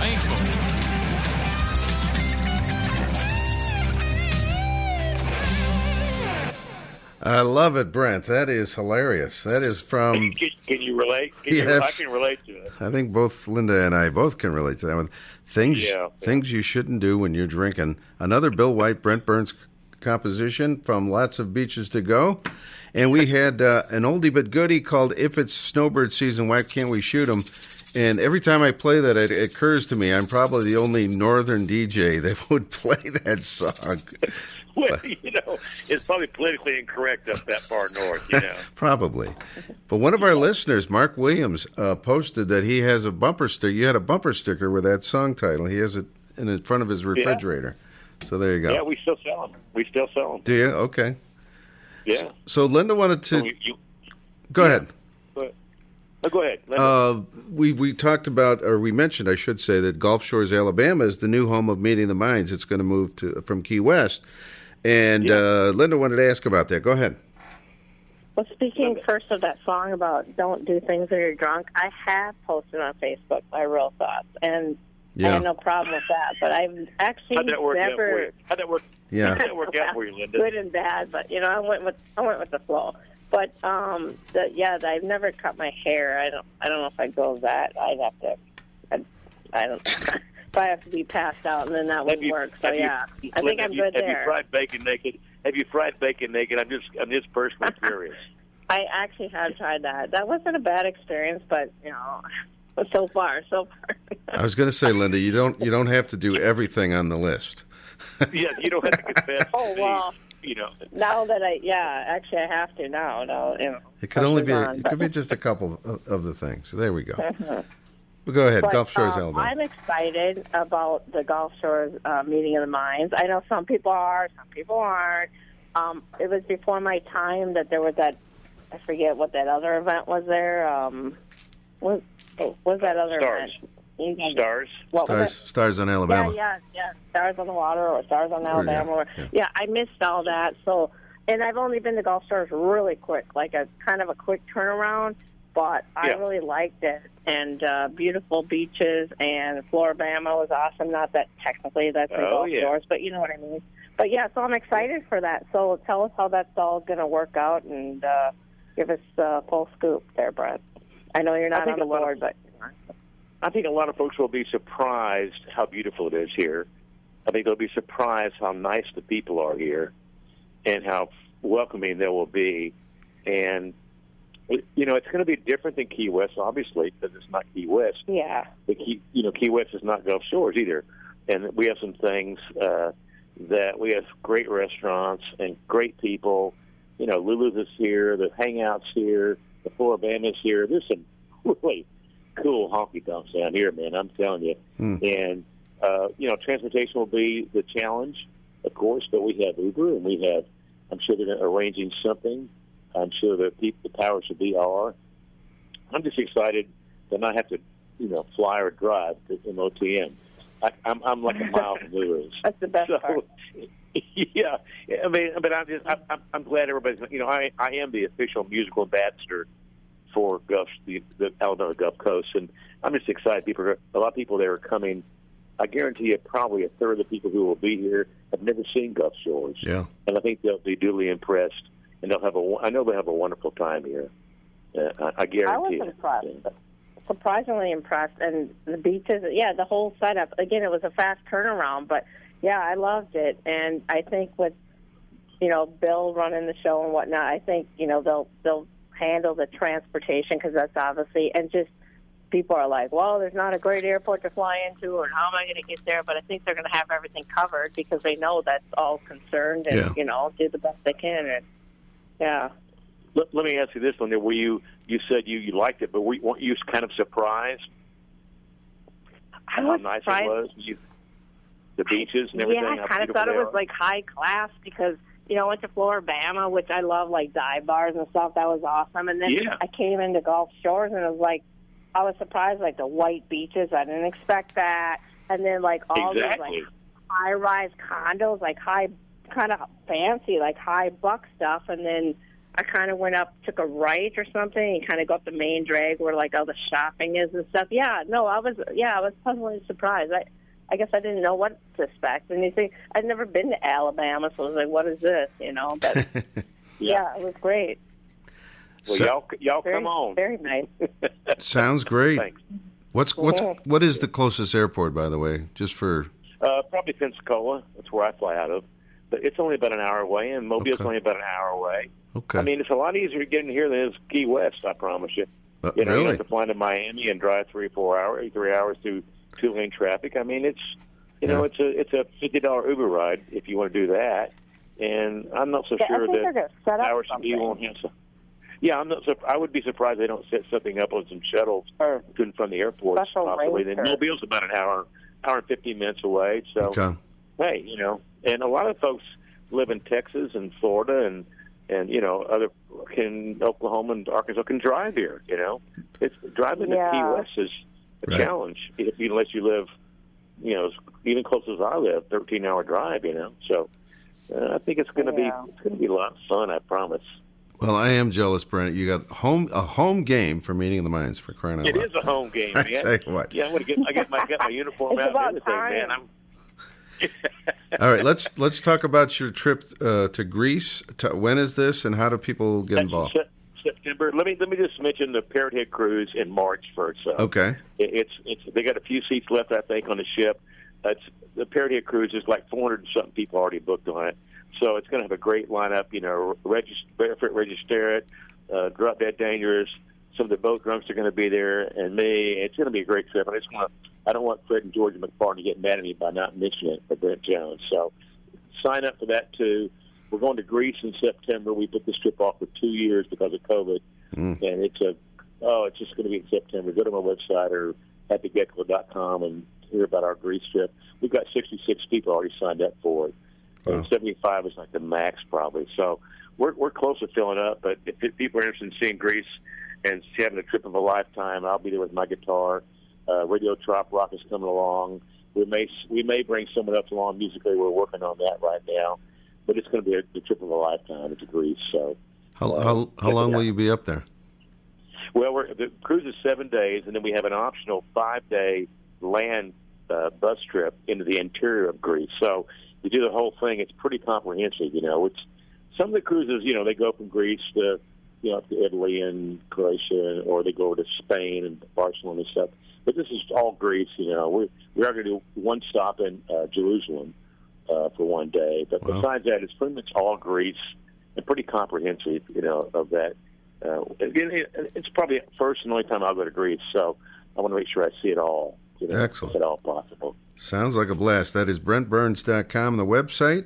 Painful. I love it, Brent. That is hilarious. That is from. Can, can you relate? Can you, I can relate to it. I think both Linda and I both can relate to that one. Things Yeah. things you shouldn't do when you're drinking. Another Bill White, Brent Burns composition from Lots of Beaches to Go. And we had uh, an oldie but goodie called If It's Snowbird Season, Why Can't We Shoot 'em? And every time I play that, it occurs to me I'm probably the only northern DJ that would play that song. Well, you know, it's probably politically incorrect up that far north. You know, Probably. But one of our listeners, Mark Williams, uh, posted that he has a bumper sticker. You had a bumper sticker with that song title. He has it in front of his refrigerator. So there you go. yeah, we still sell them. We still sell them. Do you? Okay. Yeah. So Linda wanted to. So you, you, go ahead. oh, go ahead. Uh, we we talked about, or we mentioned, I should say, that Gulf Shores, Alabama, is the new home of Meeting the Minds. It's going to move to from Key West, and uh, Linda wanted to ask about that. Go ahead. Well, speaking first of that song about don't do things when you're drunk, I have posted on Facebook my real thoughts, and I Yeah. had no problem with that. But I've actually How'd that work out for never you? How'd that work? Yeah. How'd that work out for you, Linda? good and bad. But you know, I went with I went with the flow. But um, the, yeah, I've never cut my hair. I don't I don't know if I go that. I'd have to. I'd, I don't. if I have to be passed out, and then that Have would you- work. So have you- yeah, I think Linda, I'm have you- good have there. you fried bacon naked? Have you fried bacon naked? I'm just, I'm just personally curious. I actually have tried that. That wasn't a bad experience, but you know, so far, so far. I was going to say, Linda, you don't you don't have to do everything on the list. yeah, you don't have to confess. Oh well. You know, Now that I, yeah, actually I have to now. No, you know. It could only be on, it but- could be just a couple of, of the things. There we go. Uh-huh. But go ahead, But, Gulf Shores, um, Alabama. I'm excited about the Gulf Shores uh, meeting of the minds. I know some people are, some people aren't. Um, it was before my time that there was that. I forget what that other event was there. Um, what what was that other Stars. event? Guys- stars. What Stars, stars on Alabama. Yeah, yeah, yeah. Stars on the Water or Stars on Or, yeah, Alabama. Or, yeah. yeah. I missed all that. So, and I've only been to Gulf Stars really quick, like a kind of a quick turnaround. But I really liked it, and uh, beautiful beaches, and Floribama was awesome. Not that technically that's in Oh, yeah. But you know what I mean. But yeah, so I'm excited for that. So tell us how that's all going to work out, and uh, give us uh, full scoop there, Brent. I know you're not on the a lot of- board, but I think a lot of folks will be surprised how beautiful it is here. I think they'll be surprised how nice the people are here, and how welcoming they will be. And you know, it's going to be different than Key West, obviously, because it's not Key West. yeah. the key, you know, Key West is not Gulf Shores either, and we have some things uh, that we have great restaurants and great people. You know, Lulu's is here, the Hangouts here, the Floribamas here. There's some really cool honky tonks down here, man. I'm telling you. Hmm. And uh, you know, transportation will be the challenge, of course, but we have Uber and we have. I'm sure they're arranging something. I'm sure the people, the powers to be are. I'm just excited to not have to, you know, fly or drive to MOTM. I, I'm I'm like a mile from Lulu's. That's the best So, part. yeah, I mean, but I'm just I'm, I'm- I'm glad everybody's. You know, I I am the official musical ambassador for Gulf the, the Alabama Gulf Coast, and I'm just excited. People, are, a lot of people there are coming. I guarantee you, probably a third of the people who will be here have never seen Gulf Shores, Yeah. and I think they'll be duly impressed, and they'll have a. I know they'll have a wonderful time here. Uh, I, I I guarantee was it. impressed. Surprisingly impressed, and the beaches. Yeah, the whole setup. Again, it was a fast turnaround, but yeah, I loved it. And I think with you know Bill running the show and whatnot, I think you know they'll they'll handle the transportation because that's obviously and just people are like, well, there's not a great airport to fly into, or how am I going to get there? But I think they're going to have everything covered because they know that's all concerned and Yeah. you know do the best they can. And yeah. Let, let me ask you this one: Were you you said you you liked it, but were, weren't you kind of surprised I how nice surprised. it was? You, the beaches and everything. Yeah, I kind of thought it was like high class because you know I went to Floribama, which I love, like dive bars and stuff. That was awesome. And then Yeah. I came into Gulf Shores and it was like I was surprised, like the white beaches. I didn't expect that. And then like all exactly. these like high rise condos, like high kind of fancy, like high buck stuff. And then I kind of went up, took a right or something, and kind of got the main drag where like all the shopping is and stuff. Yeah, no, I was yeah, I was pleasantly surprised. I I guess I didn't know what to expect. And you think I'd never been to Alabama, so I was like, what is this? You know, but yeah, it was great. well, So- y'all y'all Very, come on. very nice. Sounds great. Thanks. What's what's Mhm. what is the closest airport, by the way? Just for Uh, probably Pensacola. That's where I fly out of. But it's only about an hour away, and Mobile's only about an hour away. Okay. I mean, it's a lot easier getting here than it is Key West. I promise you. Uh, you know, you have to fly to Miami and drive three, four hours, three hours through two lane traffic. I mean, it's you know, it's a it's a fifty dollar Uber ride if you want to do that. And I'm not so Yeah, I sure think they're that gonna set up Howard won't have some. Yeah, I'm not. Sur- I would be surprised they don't set something up on some shuttles to and from the airport. Special Possibly. ranger. Then Mobile's about an hour, hour and fifteen minutes away. So Okay. Hey, you know, and a lot of folks live in Texas and Florida and and you know other can Oklahoma and Arkansas can drive here. You know, it's driving to Yeah. Key West is a Right. challenge if unless you live, you know, even close as I live, thirteen hour drive. You know, so uh, I think it's going to Yeah. be it's going to be a lot of fun. I promise. Well, I am jealous, Brent. You got home a home game for meeting of the minds for crying out loud. is a home game, I man. tell you what. Yeah, I'm going to get I get my got my uniform out and everything, time. man. I'm All right, let's let's talk about your trip uh, to Greece. To, when is this, and how do people get involved? Sep- September. Let me let me just mention the Parrot Head cruise in March first. So Okay. it, it's it's they got a few seats left, I think, on the ship. That's the Parrot Head cruise is like 400 and something people already booked on it. So it's going to have a great lineup. You know, register, barefoot register it, uh, drop dead dangerous. Some of the boat drunks are going to be there, and me. It's going to be a great trip. I just want to. I don't want Fred and George McFarland to get mad at me by not mentioning it for Brent Jones. So sign up for that too. We're going to Greece in September. We put this trip off for two years because of COVID, Mm. and it's a oh, it's just going to be in September. Go to my website or happygecko.com and hear about our Greece trip. We've got 66 people already signed up for it, and Wow. 75 is like the max probably. So we're we're close to filling up. But if people are interested in seeing Greece and having a trip of a lifetime, I'll be there with my guitar. Uh, Radio Trop Rock is coming along. We may we may bring someone else along musically. We're working on that right now, but it's going to be a, the trip of a lifetime to Greece. So, How how, how long will you be up there? well, we're, the cruise is seven days, and then we have an optional five day land uh, bus trip into the interior of Greece. So you do the whole thing. It's pretty comprehensive. You know, it's some of the cruises. You know, they go from Greece to you know to Italy and Croatia, or they go over to Spain and Barcelona and stuff. But this is all Greece. You know, We're, we are going to do one stop in uh, Jerusalem uh, for one day. But Wow. besides that, it's pretty much all Greece and pretty comprehensive. You know, of that. Uh, it, it's probably the first and only time I'll go to Greece, so I want to make sure I see it all. You know, Excellent. If at all possible. Sounds like a blast. That is BrentBurns.com, the website.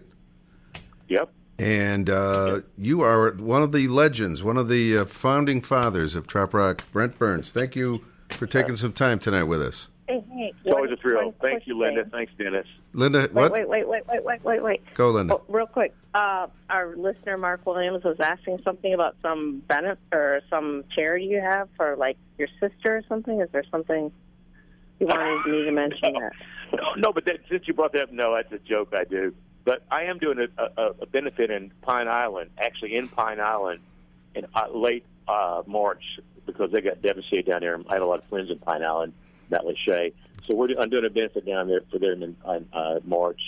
Yep. And uh, you are one of the legends, one of the uh, founding fathers of Trop Rock. Brent Burns, thank you for taking some time tonight with us. Hey, hey, It's always a thrill. one Thank you, Linda. thing. Thanks, Dennis. Linda, Wait, what? wait, wait, wait, wait, wait, wait, wait. Go, Linda. Oh, real quick, uh, our listener Mark Williams was asking something about some benefit or some charity you have for like your sister or something. Is there something you wanted me to mention? That? No, no, but that, since you brought that up, no, that's a joke I do. But I am doing a, a, a benefit in Pine Island, actually in Pine Island, in uh, late uh, March because they got devastated down there. I had a lot of friends in Pine Island, Matlacha. So we're, I'm doing a benefit down there for them in uh, March.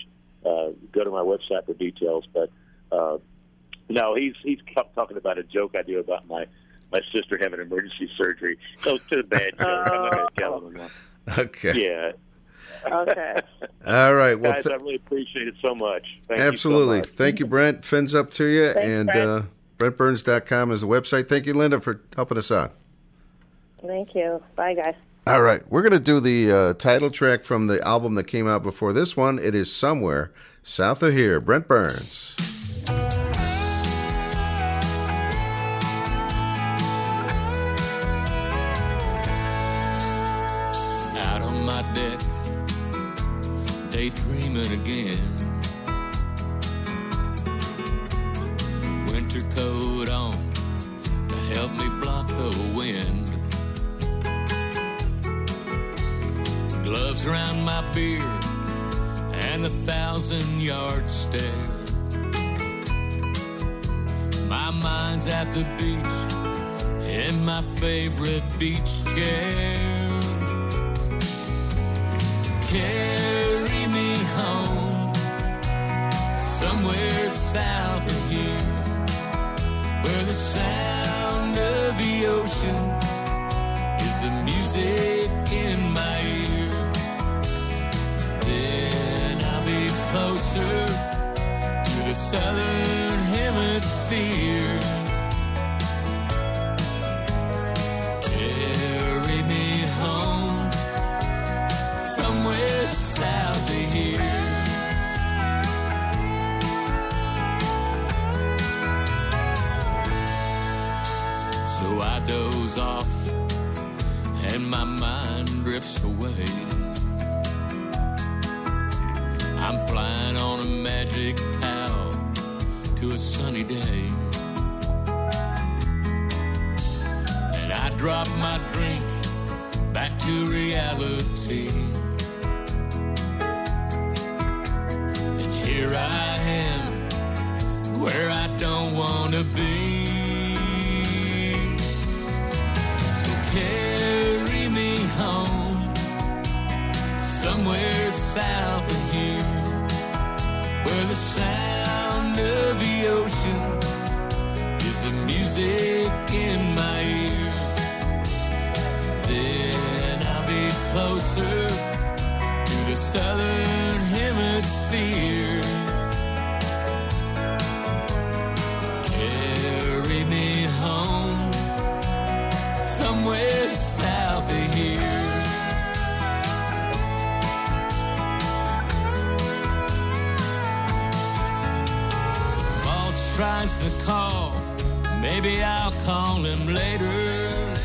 Uh, go to my website for details. But uh, no, he's he's kept talking about a joke I do about my my sister having emergency surgery. So it's a bad joke. I'm not going to tell him. Okay. Yeah. Okay. All right. Well, Guys, th- I really appreciate it so much. Thank absolutely. You so much. Thank you, Brent. Fins up to you. Thanks, and Brent. uh, BrentBurns.com is the website. Thank you, Linda, for helping us out. Thank you. Bye, guys. All right, we're going to do the uh, title track from the album that came out before this one. It is Somewhere South of Here. Brent Burns. Daydreaming again. Winter coat on to help me block the wind. Gloves around my beard and a thousand yard stare. My mind's at the beach in my favorite beach chair. Me home somewhere south of here where the sound of the ocean is the music in my ear. Then I'll be closer to the southern hemisphere. Drifts away. I'm flying on a magic towel to a sunny day. And I drop my drink back to reality. And here I am where I don't want to be. Somewhere call, maybe I'll call him later.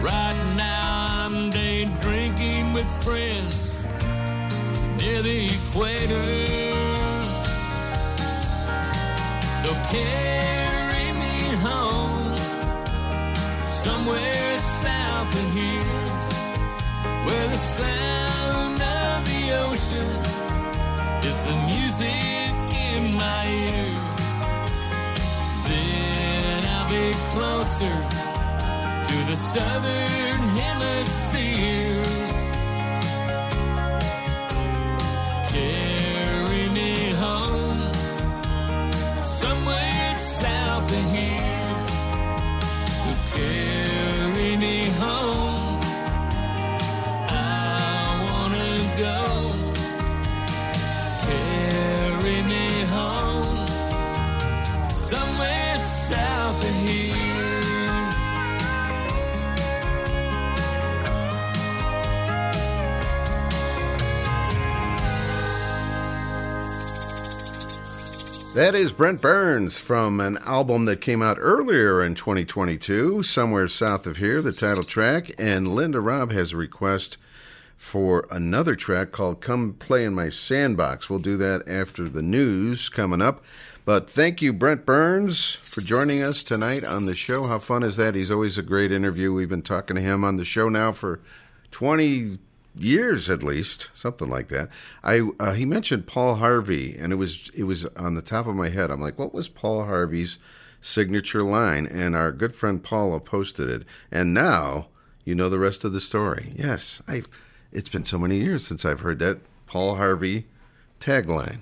Right now I'm day drinking with friends near the equator. Closer to the southern hemisphere. That is Brent Burns from an album that came out earlier in 2022, Somewhere South of Here, the title track. And Linda Robb has a request for another track called Come Play in My Sandbox. We'll do that after the news coming up. But thank you, Brent Burns, for joining us tonight on the show. How fun is that? He's always a great interview. We've been talking to him on the show now for 20 years at least, something like that. I uh, he mentioned Paul Harvey, and it was it was on the top of my head. I'm like, what was Paul Harvey's signature line? And our good friend Paula posted it, and now you know the rest of the story. Yes, I. It's been so many years since I've heard that Paul Harvey tagline.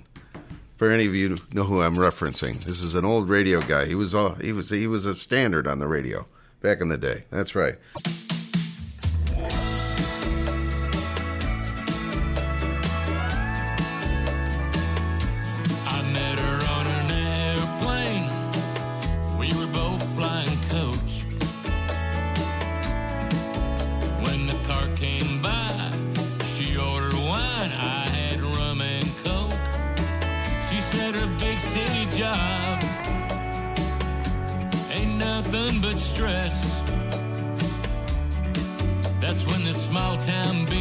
For any of you know who I'm referencing, this is an old radio guy. He was all, he was he was a standard on the radio back in the day. That's right. Small town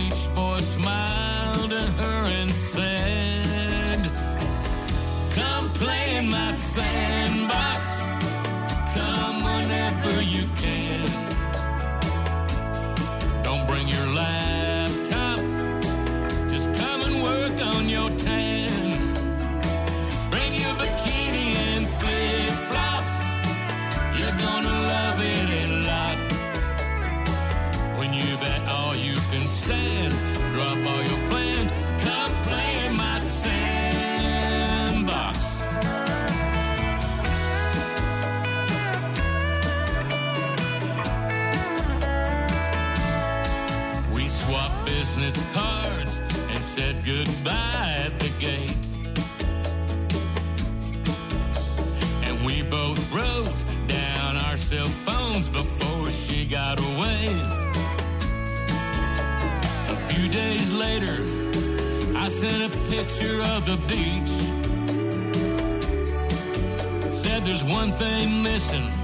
picture of the beach. Said there's one thing missing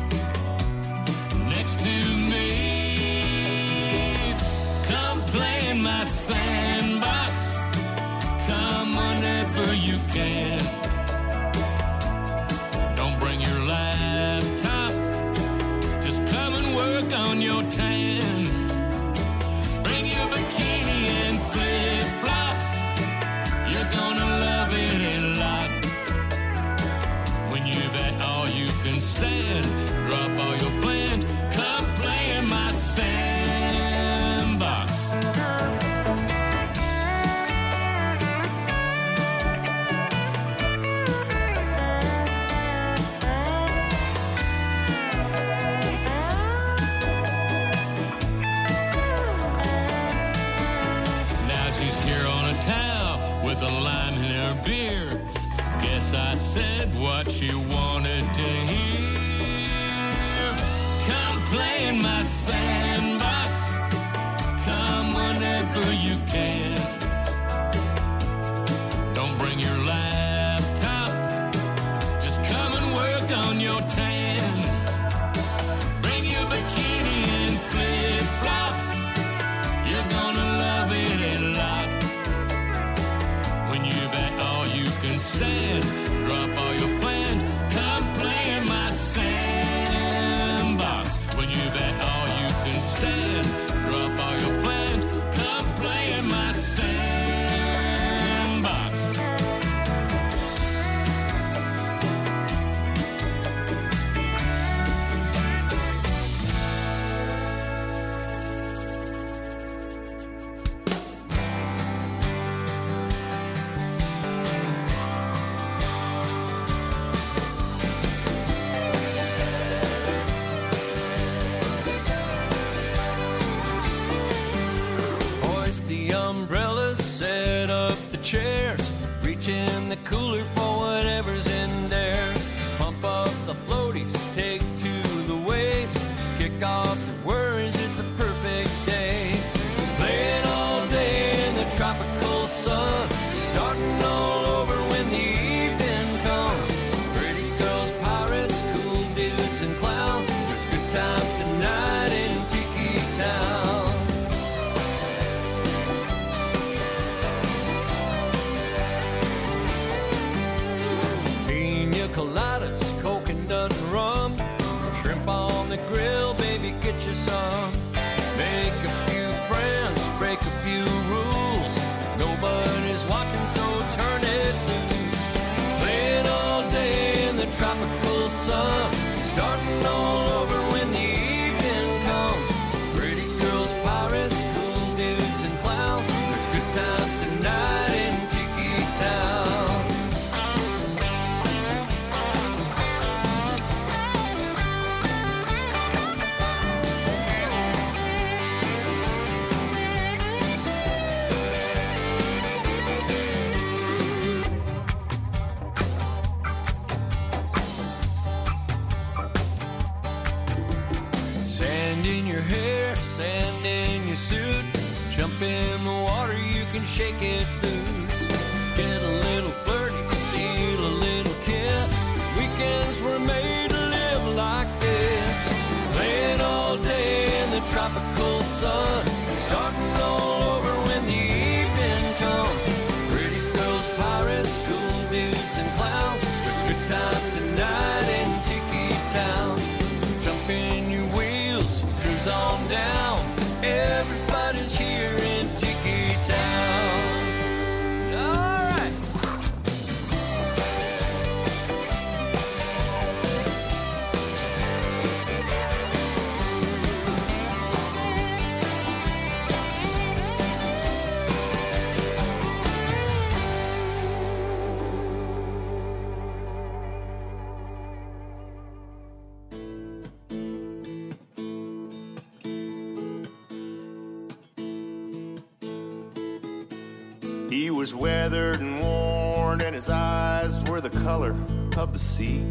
was weathered and worn, and his eyes were the color of the sea.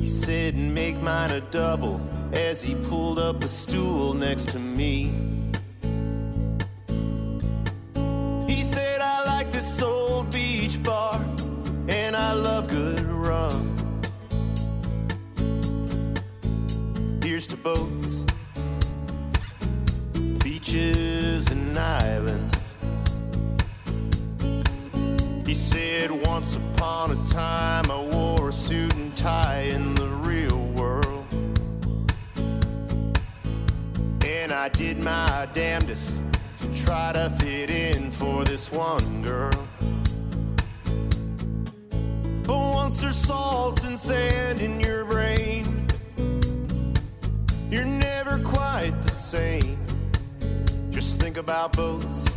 He said, Make mine a double as he pulled up a stool next to me. He said, I like this old beach bar, and I love good rum. Here's to both upon a time I wore a suit and tie in the real world. And I did my damnedest to try to fit in for this one girl. But once there's salt and sand in your brain, you're never quite the same. Just think about boats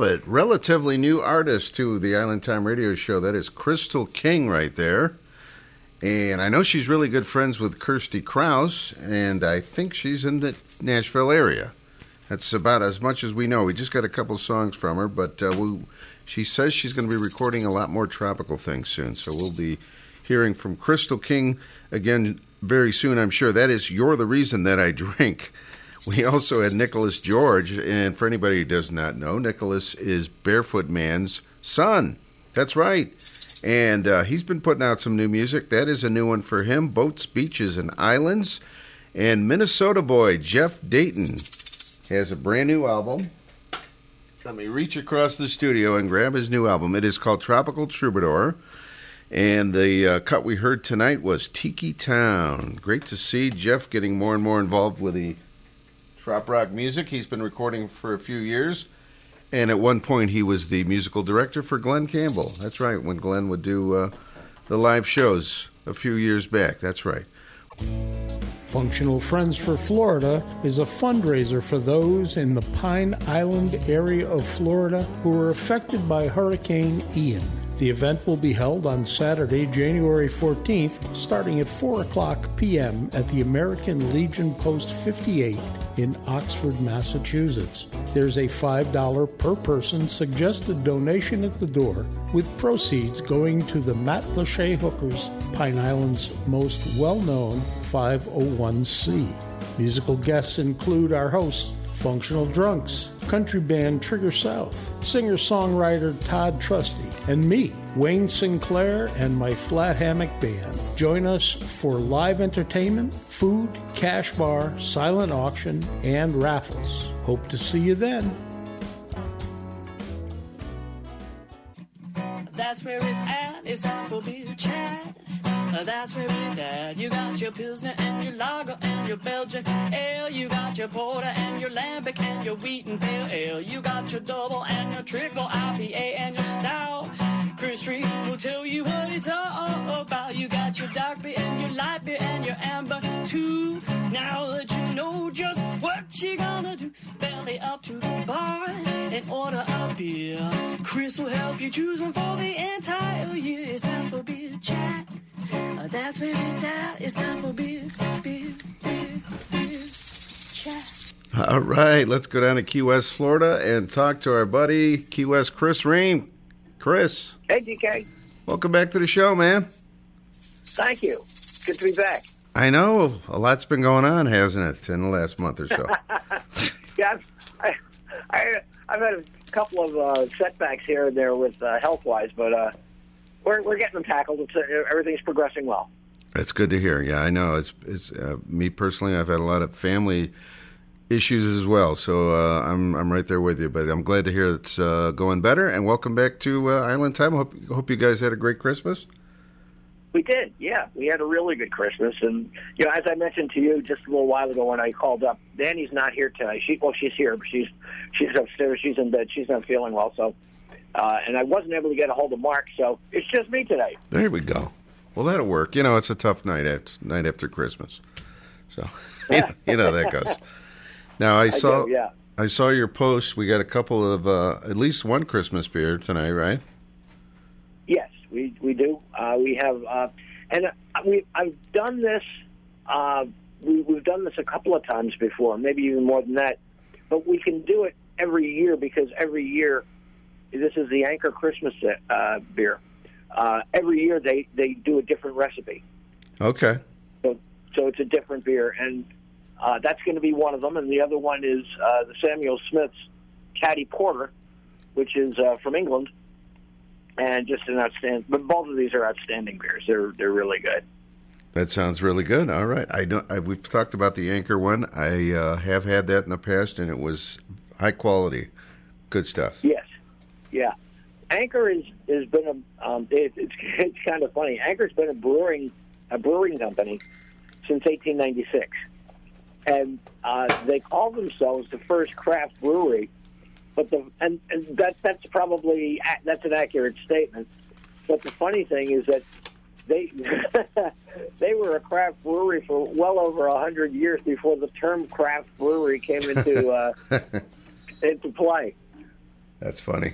it. Relatively new artist to the Island Time Radio Show. That is Crystal King right there. And I know she's really good friends with Kirsty Kraus, and I think she's in the Nashville area. That's about as much as we know. We just got a couple songs from her, but uh, we, she says she's going to be recording a lot more tropical things soon. So we'll be hearing from Crystal King again very soon, I'm sure. That is You're the Reason That I Drink. We also had Nicholas George, and for anybody who does not know, Nicholas is Barefoot Man's son. That's right. And uh, he's been putting out some new music. That is a new one for him Boats, Beaches, and Islands. And Minnesota boy Jeff Dayton has a brand new album. Let me reach across the studio and grab his new album. It is called Tropical Troubadour. And the uh, cut we heard tonight was Tiki Town. Great to see Jeff getting more and more involved with the trop rock music. He's been recording for a few years. And at one point, he was the musical director for Glen Campbell. That's right, when Glen would do uh, the live shows a few years back. That's right. Functional Friends for Florida is a fundraiser for those in the Pine Island area of Florida who were affected by Hurricane Ian. The event will be held on Saturday, January 14th, starting at 4 o'clock p.m. at the American Legion Post 58 in Oxford, Massachusetts. There's a $5 per person suggested donation at the door, with proceeds going to the Matt Lachey Hookers, Pine Island's most well known 501c. Musical guests include our hosts, Functional Drunks, country band Trigger South, singer songwriter Todd Trusty, and me, Wayne Sinclair, and my Flat Hammock Band. Join us for live entertainment, food, cash bar, silent auction, and raffles. Hope to see you then. That's where it's at. It's beer chat. That's where it's at. You got your Pilsner and your Lager and your Belgian Ale. You got your Porter and your Lambic and your Wheat and Pale Ale. You got your Double and your Triple IPA and your Stout. Chris Reed will tell you what it's all about. You got your dark beer and your light beer and your amber too. Now that you know just what you're gonna do, belly up to the bar and order a beer. Chris will help you choose one for the entire year. It's time for beer chat. Uh, that's where it's at. It's time for beer, beer, beer, beer chat. All right, let's go down to Key West, Florida, and talk to our buddy, Key West Chris Ream. Chris, Hey, DK. welcome back to the show, man. Thank you. Good to be back. I know a lot's been going on, hasn't it, in the last month or so? yeah, I've, I, I, I've had a couple of uh, setbacks here and there with uh, health wise, but uh, we're, we're getting them tackled. It's, uh, everything's progressing well. That's good to hear. Yeah, I know. It's it's uh, me personally. I've had a lot of family issues as well, so uh, I'm I'm right there with you. But I'm glad to hear it's uh, going better. And welcome back to uh, Island Time. Hope hope you guys had a great Christmas. We did, yeah. We had a really good Christmas, and you know, as I mentioned to you just a little while ago when I called up, Danny's not here tonight. She, well, she's here, but she's she's upstairs. She's in bed. She's not feeling well, so. Uh, and I wasn't able to get a hold of Mark, so it's just me today. There we go. Well, that'll work. You know, it's a tough night at night after Christmas, so you know that goes. Now I I saw do, yeah. I saw your post. We got a couple of uh, at least one Christmas beer tonight, right? Yes, we we do. Uh, we have, uh, and uh, we I've done this. Uh, we, we've done this a couple of times before, maybe even more than that. But we can do it every year because every year, this is the Anchor Christmas uh, beer. Uh, every year they they do a different recipe, Okay. so so it's a different beer, and uh, that's going to be one of them. And the other one is uh, the Samuel Smith's Taddy Porter, which is uh, from England and just an outstanding. But both of these are outstanding beers. They're they're really good. That sounds really good. All right, I don't. I, we've talked about the Anchor one. I uh, have had that in the past, and it was high quality, good stuff. Yes, yeah. Anchor is has been a um, it, it's it's kind of funny. Anchor's been a brewing a brewing company since 1896, and uh, they call themselves the first craft brewery. But the and, and that that's probably that's an accurate statement. But the funny thing is that they they were a craft brewery for well over a hundred years before the term craft brewery came into uh, into play. That's funny.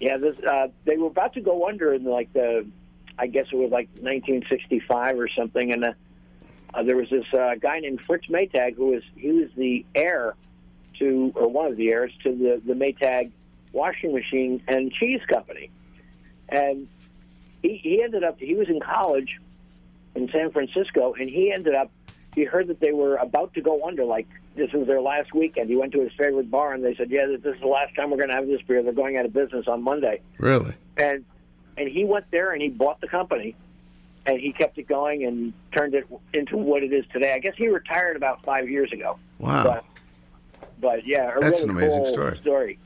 Yeah, this uh, they were about to go under in like the, I guess it was like 1965 or something, and uh, uh, there was this uh, guy named Fritz Maytag who was he was the heir to or one of the heirs to the the Maytag washing machine and cheese company, and he he ended up he was in college in San Francisco, and he ended up he heard that they were about to go under like this was their last weekend. He went to his favorite bar, and they said, "Yeah, this is the last time we're going to have this beer. They're going out of business on Monday." Really? And and he went there and he bought the company, and he kept it going and turned it into what it is today. I guess he retired about five years ago. Wow. But, but yeah, That's really an amazing cool story. story.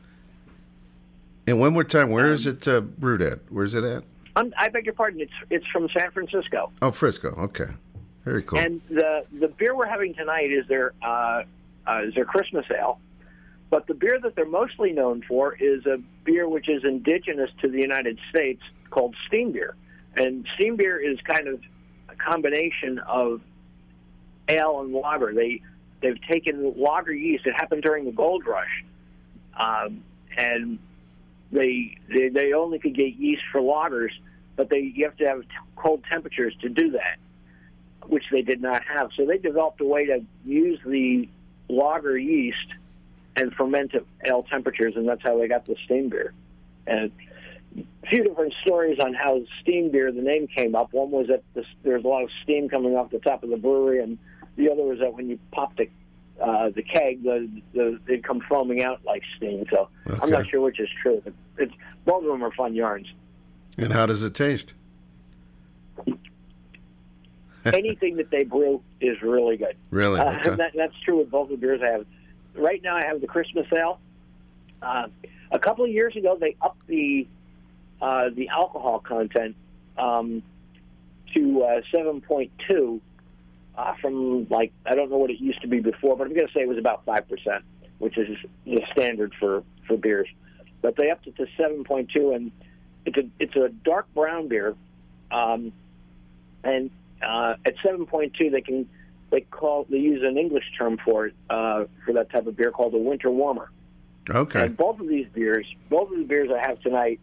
And one more time, where is it uh, brewed at? Where's it at? I'm, I beg your pardon. It's it's from San Francisco. Oh, Frisco. Okay. Very cool. And the the beer we're having tonight is their uh, uh, is their Christmas ale. But the beer that they're mostly known for is a beer which is indigenous to the United States called steam beer. And steam beer is kind of a combination of ale and lager. They they've taken lager yeast. It happened during the gold rush, um, and they, they they only could get yeast for lagers, but they you have to have t- cold temperatures to do that which they did not have. So they developed a way to use the lager yeast and ferment at ale temperatures, and that's how they got the steam beer. And a few different stories on how steam beer, the name came up. One was that this, there's a lot of steam coming off the top of the brewery, and the other was that when you popped the uh, the keg, the, the it'd come foaming out like steam. So I'm not sure which is true. But it's both of them are fun yarns. And how does it taste? anything that they brew is really good. Really? Uh, Okay. that, that's true with both the beers I have. Right now, I have the Christmas ale. Uh, a couple of years ago, they upped the uh, the alcohol content um, to uh, seven point two uh, from like I don't know what it used to be before, but I'm going to say it was about five percent, which is the standard for for beers. But they upped it to seven point two, and it's a it's a dark brown beer. Um, and uh, at 7.2 they can they call they use an English term for it uh, for that type of beer called a winter warmer. Okay. And both of these beers, both of the beers I have tonight,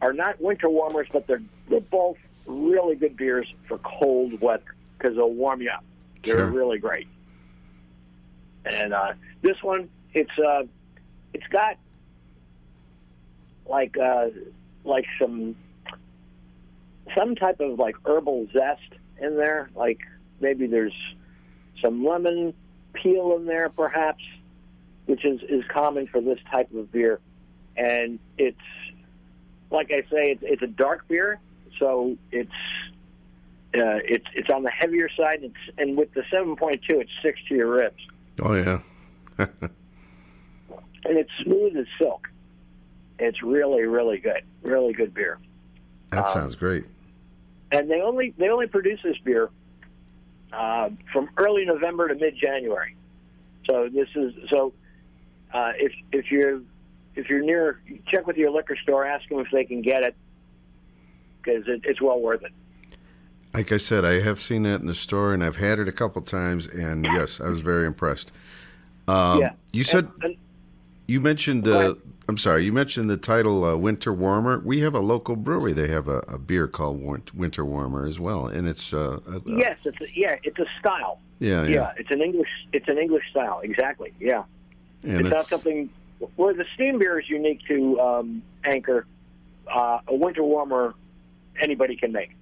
are not winter warmers, but they're they're both really good beers for cold weather because they'll warm you up. They're Sure. really great. And uh, this one, it's uh, it's got like uh, like some some type of like herbal zest in there. Like maybe there's some lemon peel in there, perhaps, which is is common for this type of beer. And it's like I say, it's, it's a dark beer, so it's uh, it's it's on the heavier side. It's and with the seven point two, it's six to your ribs, Oh yeah. and it's smooth as silk. It's really really good, really good beer. That Um, sounds great. And they only they only produce this beer uh, from early November to mid January. So this is so uh, if if you're if you're near, check with your liquor store, ask them if they can get it because it, it's well worth it. Like I said, I have seen that in the store, and I've had it a couple times, and yes, I was very impressed. Um, Yeah. You said And- and- you mentioned. Uh, I'm sorry, you mentioned the title uh, "Winter Warmer." We have a local brewery. They have a, a beer called Winter Warmer as well, and it's uh, a, yes, it's a, yeah, it's a style. Yeah, yeah. yeah, it's an English it's an English style Exactly. Yeah, And it's, not something where the steam beer is unique to um, Anchor. Uh, a winter warmer, anybody can make.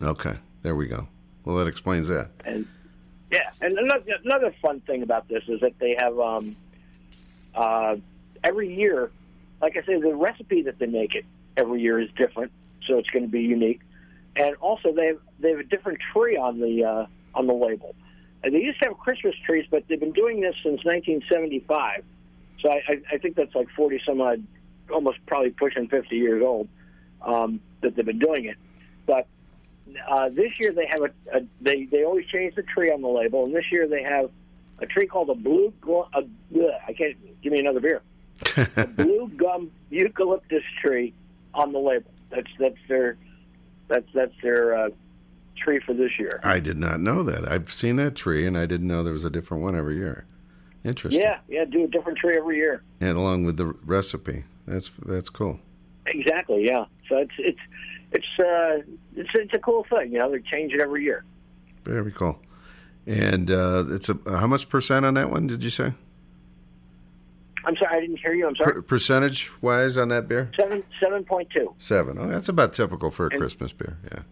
okay. There we go. Well, that explains that. And yeah, and another, another fun thing about this is that they have um, uh, every year, like I say, the recipe that they make it every year is different, so it's going to be unique. And also, they have, they have a different tree on the uh, on the label. And they used to have Christmas trees, but they've been doing this since 1975. So I, I, think that's like 40 some odd, almost probably pushing 50 years old um, that they've been doing it. But uh, this year they have a, a they they always change the tree on the label, and this year they have a tree called a blue gl- a, bleh, I can't give me another beer. a blue gum eucalyptus tree on the label. That's that's their that's that's their uh, tree for this year. I did not know that. I've seen that tree, and I didn't know there was a different one every year. Interesting. Yeah, yeah, do a different tree every year. And along with the recipe, that's that's cool. Exactly. Yeah. So it's it's it's uh it's it's a cool thing. You know, they change it every year. Very cool. And uh, it's a how much percent on that one? Did you say I'm sorry, I didn't hear you. I'm sorry. per- percentage wise on that beer? Seven seven point two. Seven. Oh, that's about typical for a And- Christmas beer. Yeah.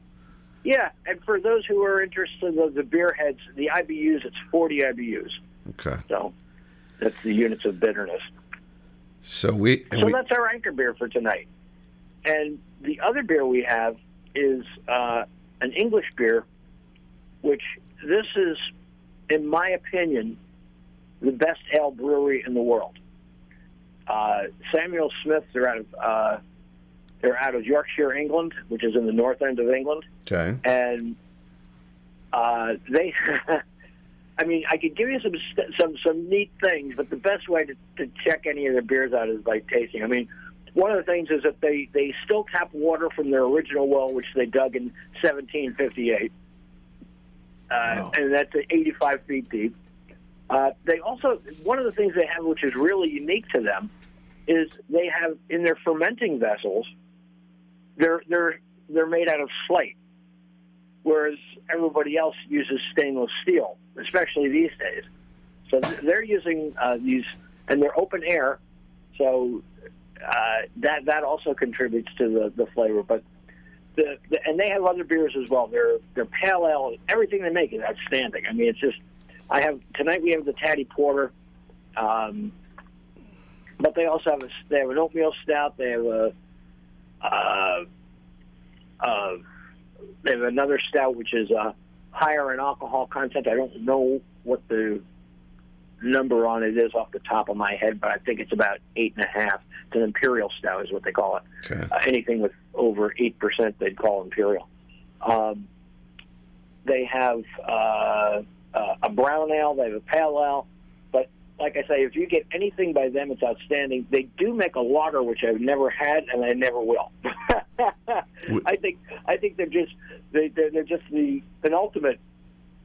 Yeah, and for those who are interested, the, the beer heads, the IBUs, it's 40 IBUs. Okay. So that's the units of bitterness. So we. So we that's our anchor beer for tonight. And the other beer we have is uh, an English beer, which this is, in my opinion, the best ale brewery in the world. Uh, Samuel Smith, they're out of uh, they're out of Yorkshire, England, which is in the north end of England okay. and uh, they. I mean, I could give you some some some neat things, but the best way to, to check any of their beers out is by tasting. I mean, one of the things is that they they still tap water from their original well, which they dug in 1758, uh, and that's 85 feet deep. Uh, they also one of the things they have, which is really unique to them, is they have in their fermenting vessels, they're they're they're made out of slate whereas everybody else uses stainless steel, especially these days. So they're using uh, these, and they're open air, so uh, that that also contributes to the, the flavor. But the, the and they have other beers as well. They're they're pale ale. Everything they make is outstanding. I mean, it's just I have tonight we have the Taddy Porter. Um, but they also have a they have an oatmeal stout. They have a uh, uh, they have another stout which is uh, higher in alcohol content. I don't know what the number on it is off the top of my head, but I think it's about eight and a half. It's an imperial stout, is what they call it. Okay. Uh, anything with over eight percent, they'd call imperial. Um, they have uh, uh, a brown ale. They have a pale ale. But like I say, if you get anything by them, it's outstanding. They do make a lager, which I've never had, and I never will. I think I think they're just they they're, they're just the penultimate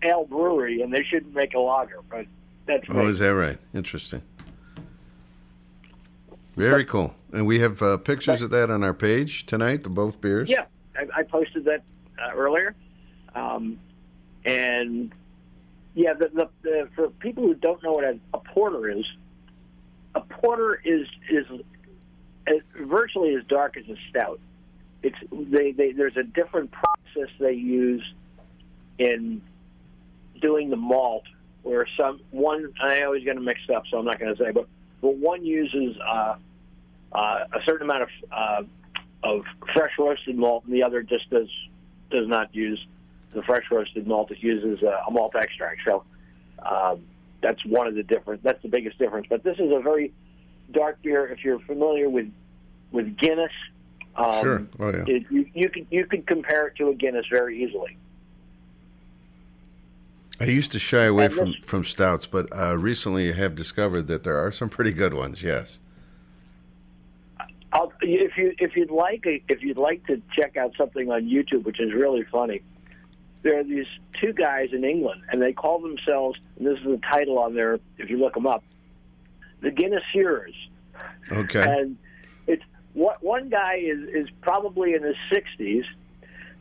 ale brewery, and they shouldn't make a lager. But that's Oh, me. is that right? Interesting. Very cool. And we have uh, pictures of that on our page tonight, the both beers. Yeah, I, I posted that uh, earlier, um, and yeah, the, the, the, for people who don't know what a, a porter is, a porter is is as, virtually as dark as a stout. It's they, they there's a different process they use in doing the malt, where some one I always get them mixed up, so I'm not going to say, but but one uses uh, uh, a certain amount of uh, of fresh roasted malt, and the other just does does not use the fresh roasted malt. It uses a malt extract. So um, that's one of the different. That's the biggest difference. But this is a very dark beer. If you're familiar with with Guinness, um, Sure. Oh, yeah. it, you, you can you can compare it to a Guinness very easily. I used to shy away from, from stouts, but uh, recently I have discovered that there are some pretty good ones. Yes. I'll, if you if you'd like if you'd like to check out something on YouTube, which is really funny, there are these two guys in England, and they call themselves. And this is the title on there. If you look them up, the Guinnessers. Okay. And it's what one guy is is probably in his sixties,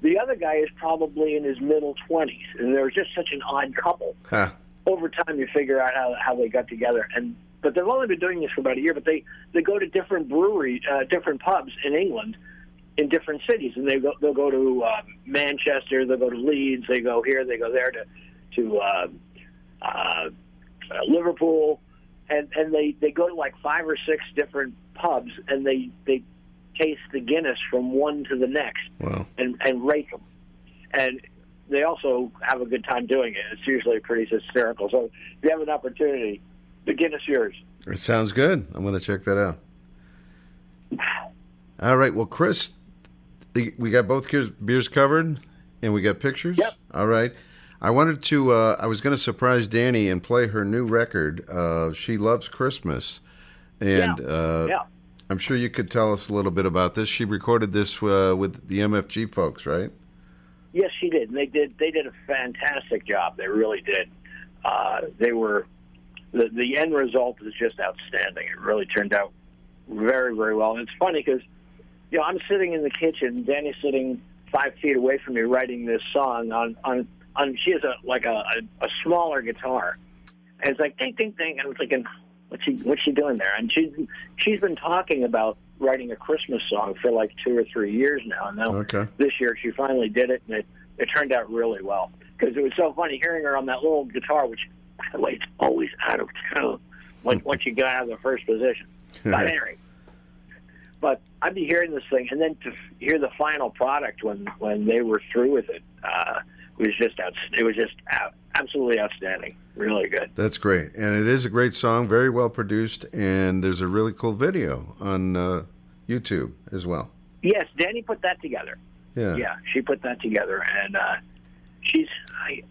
the other guy is probably in his middle twenties, and they're just such an odd couple. Huh. Over time, you figure out how how they got together, and but they've only been doing this for about a year. But they they go to different brewery, uh, different pubs in England, in different cities, and they go they'll go to um, Manchester, they'll go to Leeds, they go here, they go there to to uh, uh, uh, Liverpool, and and they they go to like five or six different pubs, and they they taste the Guinness from one to the next, Wow. and and rate them, and they also have a good time doing it. It's usually pretty hysterical. So if you have an opportunity, the Guinnessers. It sounds good. I'm going to check that out. All right. Well, Chris, we got both beers- beers covered, and we got pictures. Yep. All right. I wanted to. Uh, I was going to surprise Danny and play her new record. Uh, she loves Christmas, and Yeah. Uh, Yeah. I'm sure you could tell us a little bit about this. She recorded this uh, with the MFG folks, right? Yes, she did. And they did. They did a fantastic job. They really did. Uh, they were the the end result is just outstanding. It really turned out very very well. And it's funny because you know I'm sitting in the kitchen, Danny's sitting five feet away from me writing this song on on on. She has a like a a, a smaller guitar, and it's like ding ding ding. And I'm thinking, what's she what's she doing there? And she's she's been talking about writing a Christmas song for like two or three years now. And now Okay. this year she finally did it, and it it turned out really well because it was so funny hearing her on that little guitar, which by the way it's always out of tune once once you get out of the first position. But anyway, but I'd be hearing this thing, and then to hear the final product when when they were through with it uh, was just out, it was just out, absolutely outstanding, really good. That's great, and it is a great song, very well produced, and there's a really cool video on uh, YouTube as well. Yes, Danny put that together. Yeah. yeah, she put that together, and uh, she's I.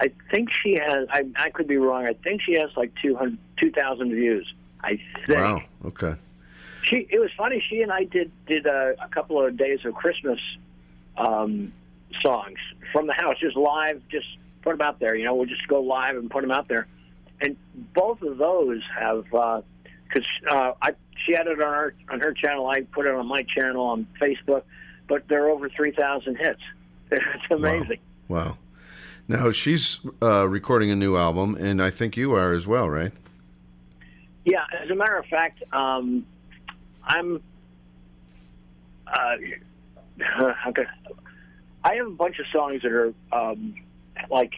I think she has. I, I could be wrong. I think she has like 200 2,000 views. I think. Wow. Okay. She. It was funny. She and I did did a, a couple of days of Christmas um, songs from the house, just live. Just put them out there. You know, we'll just go live and put them out there. And both of those have because uh, I she had it on her on her channel. I put it on my channel on Facebook, but they're over three thousand hits. It's amazing. Wow. Now she's uh, recording a new album, and I think you are as well, right? Yeah, as a matter of fact, um, I'm. Uh, okay. I have a bunch of songs that are um, like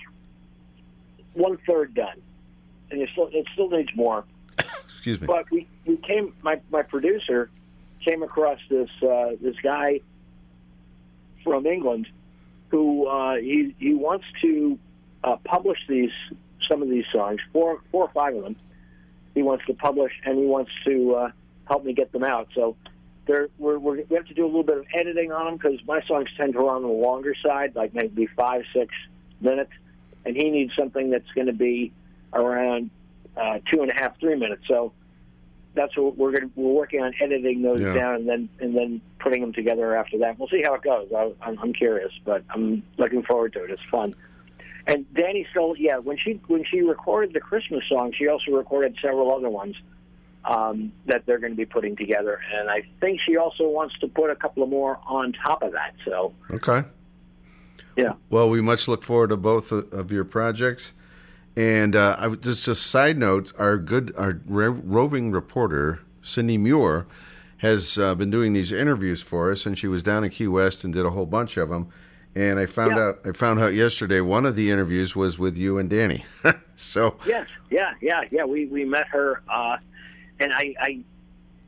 one third done, and it still it still needs more. Excuse me. But we, we came. My my producer came across this uh, this guy from England who uh, he he wants to uh, publish these some of these songs four four or five of them. He wants to publish and he wants to uh, help me get them out. So there we're, we're, we have to do a little bit of editing on them because my songs tend to run on the longer side, like maybe five six minutes, and he needs something that's going to be around uh, two and a half three minutes. So that's what we're going we're working on editing those Yeah. down and then and then putting them together after that. We'll see how it goes. I, I'm, I'm curious, but I'm looking forward to it. It's fun. And Danny still, yeah, when she when she recorded the Christmas song, she also recorded several other ones um, that they're going to be putting together. And I think she also wants to put a couple of more on top of that. So Okay. Yeah. Well, we much look forward to both of your projects. And uh, I would just a side note: our good, our roving reporter Cindy Muir has uh, been doing these interviews for us, and she was down in Key West and did a whole bunch of them. And I found Yeah. out, I found out yesterday one of the interviews was with you and Danny. so Yes, yeah, yeah, yeah. We we met her, uh, and I, I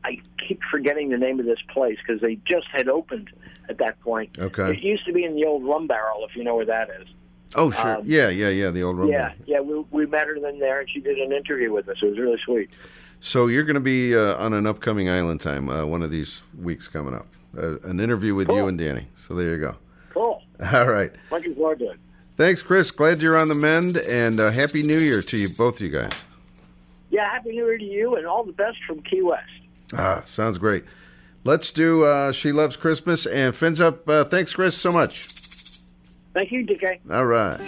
I keep forgetting the name of this place because they just had opened at that point. Okay. It used to be in the old rum barrel, if you know where that is. oh sure, Um, yeah, yeah, yeah, the old rumble. Yeah, yeah. We we met her then there, and she did an interview with us. It was really sweet. So you're going to be uh, on an upcoming Island Time uh, one of these weeks coming up. Uh, an interview with you and Danny. So there you go. Cool. All right. Looking forward to it. Thanks, Chris. Glad you're on the mend, and uh, happy New Year to you, both you guys. Yeah, happy New Year to you, and all the best from Key West. Ah, sounds great. Let's do uh, "She Loves Christmas" and fins up. Uh, thanks, Chris, so much. Thank you, DK. All right.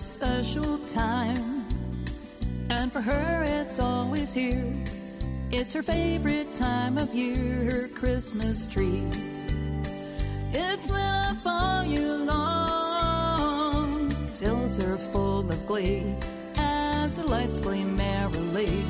Special time, and for her it's always here. It's her favorite time of year, her Christmas tree. It's lit up all year long, fills her full of glee as the lights gleam merrily.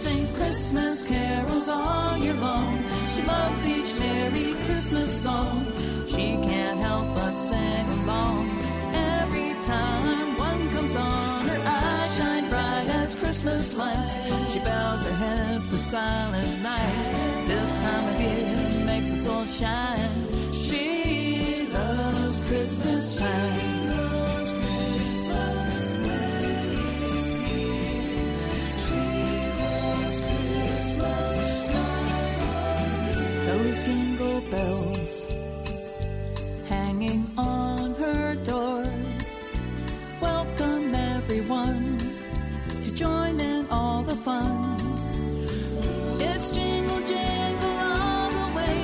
Sings Christmas carols all year long. She loves each Merry Christmas song. She can't help but sing along. Every time one comes on, her eyes shine bright as Christmas lights. She bows her head for silent night. This time of year makes her soul shine. She loves Christmas time. Bells hanging on her door welcome everyone to join in all the fun. It's jingle jingle all the way.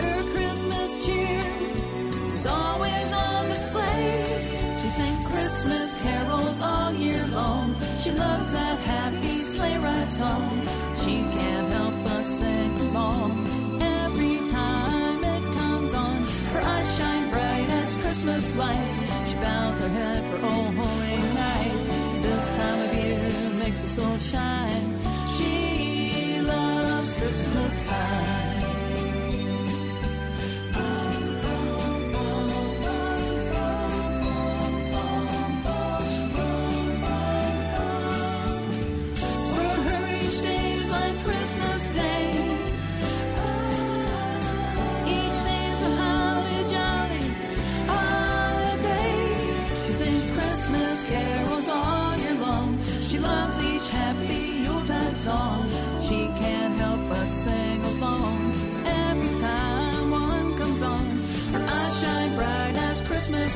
Her Christmas cheer is always on display. She sings Christmas carols all year long. She loves that happy sleigh ride song. Christmas lights. She bows her head for oh holy night. This time of year makes her soul shine. She loves Christmas time.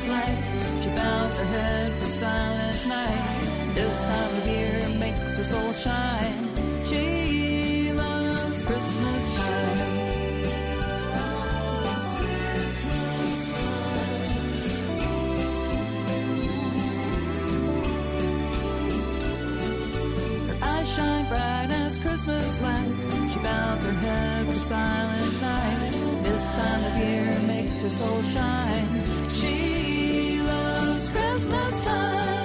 Lights. She bows her head for silent night. This time of year makes her soul shine. She loves Christmas time. Her eyes shine bright as Christmas lights. She bows her head for silent night. This time of year makes her soul shine. She Christmas time.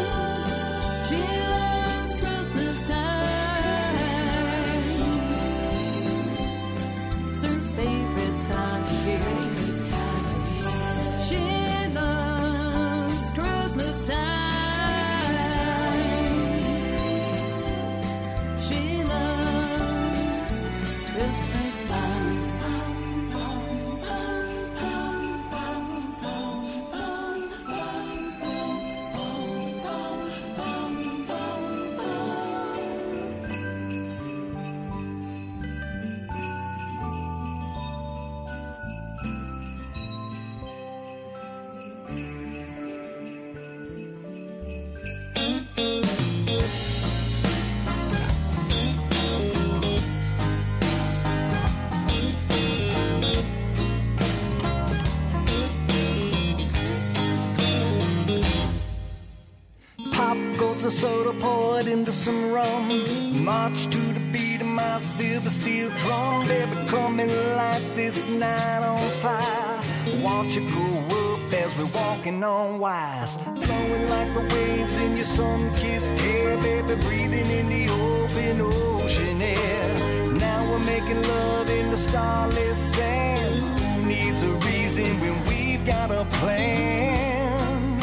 We're walking on wires. Flowing like the waves in your sun-kissed hair. Baby, breathing in the open ocean air. Now we're making love in the starless sand. Who needs a reason when we've got a plan?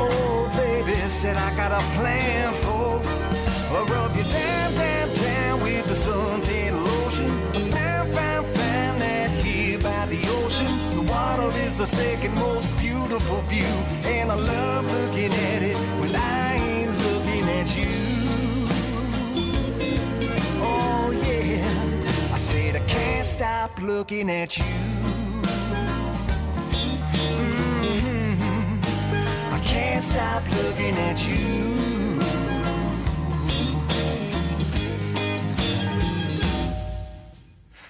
Oh, baby, said I got a plan for. I'll rub you down, down, down with the suntan the second most beautiful view. And I love looking at it when I ain't looking at you. Oh, yeah. I said I can't stop looking at you. Mhm. I can't stop looking at you.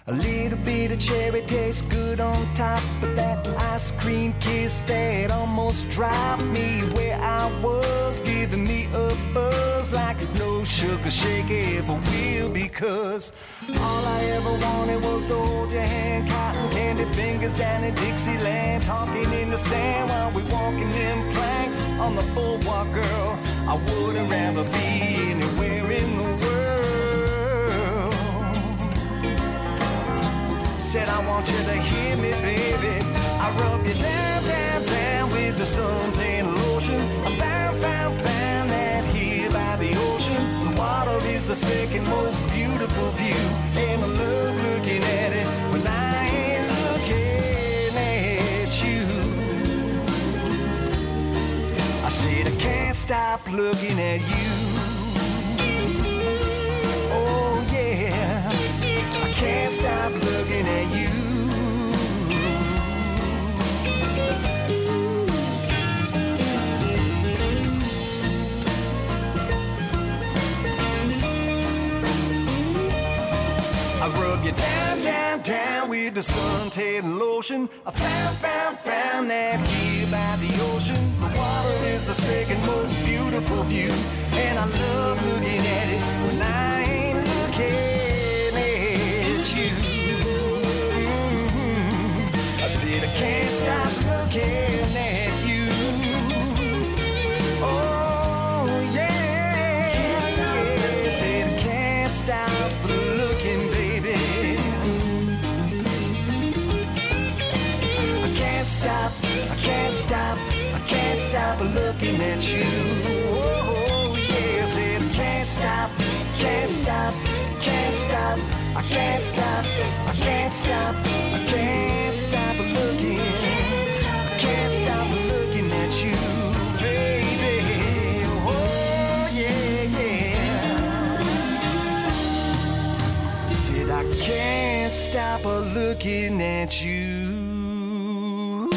A little bit of cherry tastes good on top, but that ice cream kiss that almost dropped me where I was, giving me a buzz like no sugar shake ever will. Because all I ever wanted was to hold your hand, cotton candy fingers down in Dixieland, talking in the sand while we walking them planks on the boardwalk, girl. I wouldn't rather be anywhere Said I want you to hear me, baby. I rub you down, down, down with the suntan lotion. I found, found, found that here by the ocean. The water is the second most beautiful view. And I love looking at it when I ain't looking at you. I said I can't stop looking at you. Can't stop looking at you. I rub you down, down, down with the suntan lotion. I found, found, found that here by the ocean. The water is the second most beautiful view, and I love looking at it when I Mhm. I can't stop looking at you. Oh yeah, I said I can't stop looking, baby. I can't stop, I can't stop, I can't stop looking at you. Oh, yeah, I can't stop, can't stop, can't stop, I can't stop, I can't stop, I can't stop stop a looking at you.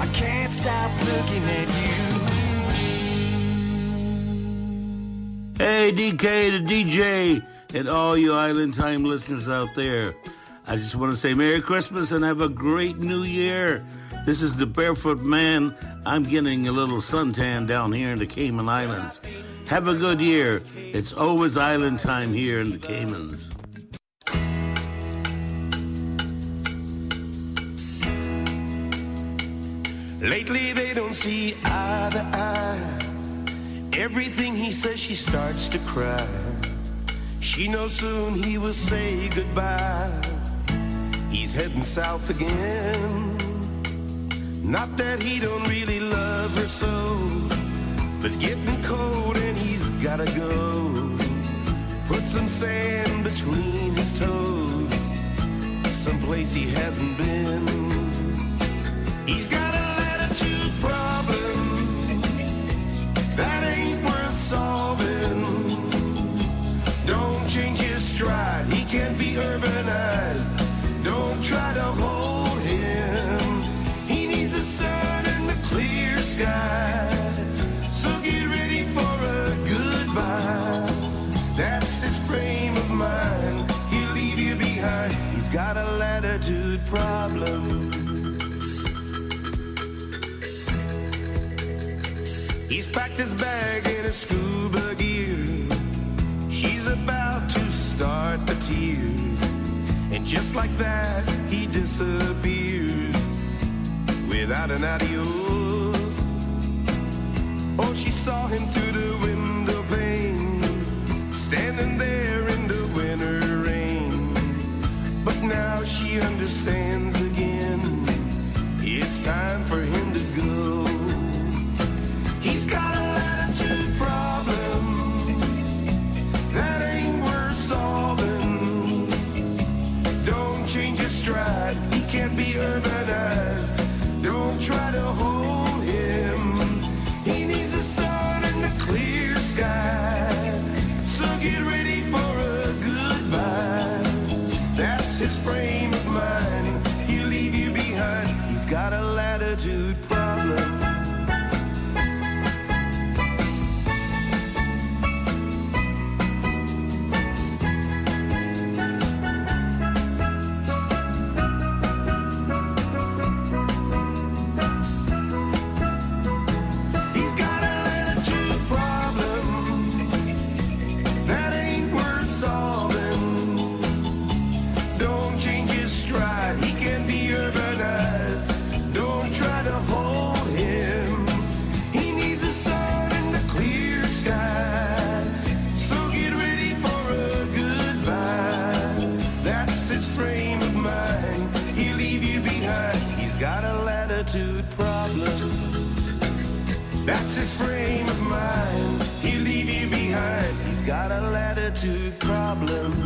I can't stop looking at you. Hey, DK, the DJ, and all you Island Time listeners out there. I just want to say Merry Christmas and have a great New Year. This is the Barefoot Man. I'm getting a little suntan down here in the Cayman Islands. Have a good year. It's always Island Time here in the Caymans. Lately they don't see eye to eye. Everything he says, she starts to cry. She knows soon he will say goodbye. He's heading south again. Not that he don't really love her so, but it's getting cold and he's gotta go. Put some sand between his toes, someplace he hasn't been. He's got a latitude problem that ain't worth solving. Don't change his stride, he can't be urbanized. Try to hold him. He needs the sun and the clear sky. So get ready for a goodbye. That's his frame of mind. He'll leave you behind. He's got a latitude problem. He's packed his bag in his scuba gear. She's about to start the tears. And just like that, he disappears without an adios. Oh, she saw him through the window pane, standing there in the winter rain. But now she understands again. It's time for him to go. He's got try to hold problem.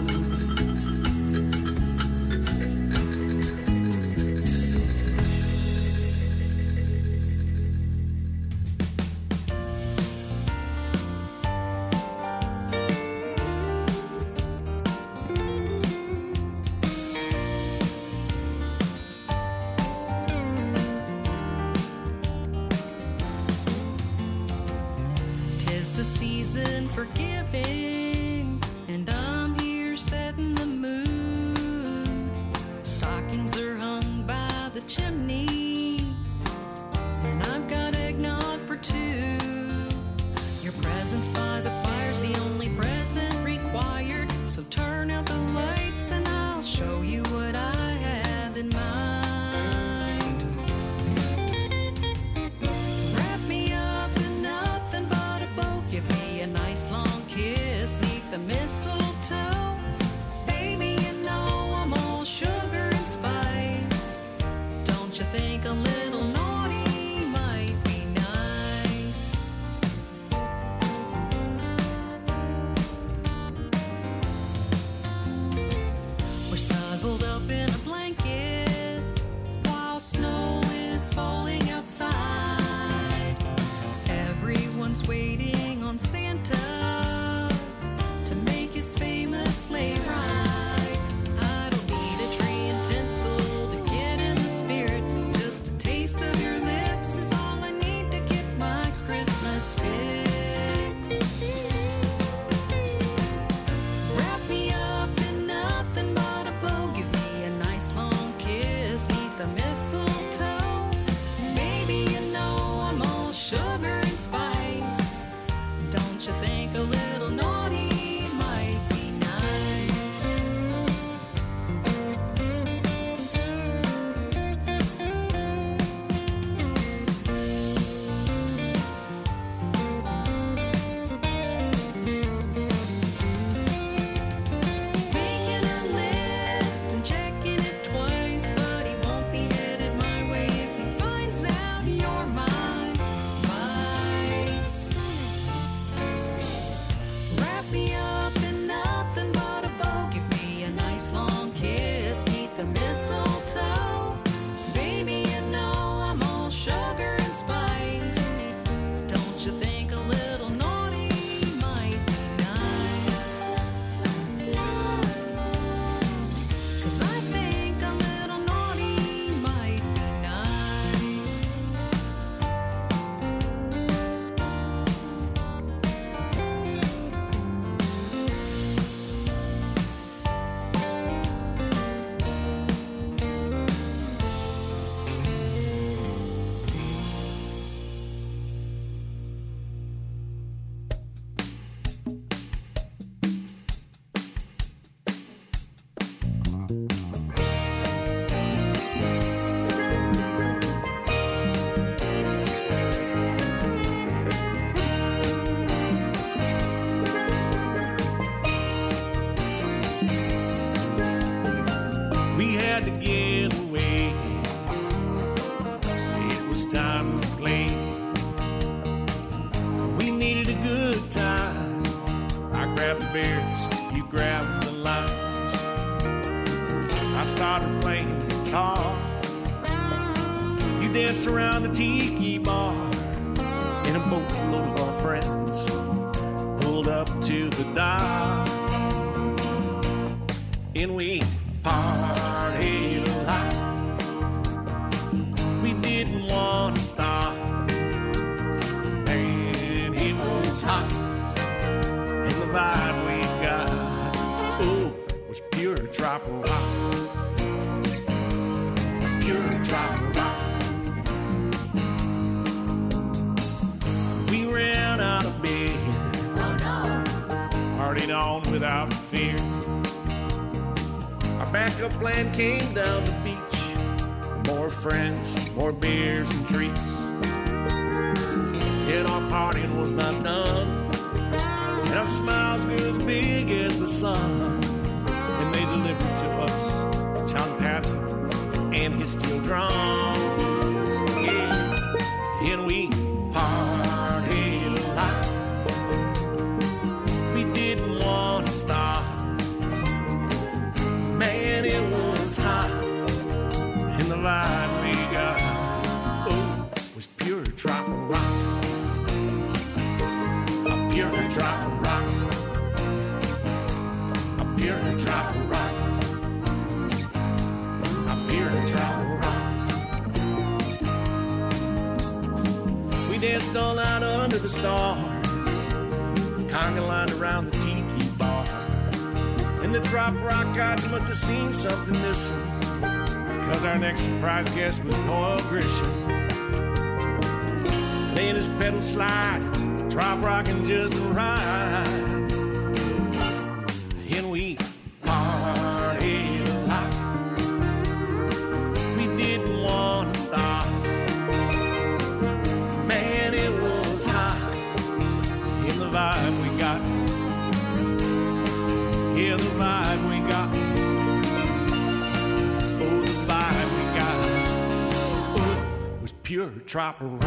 Was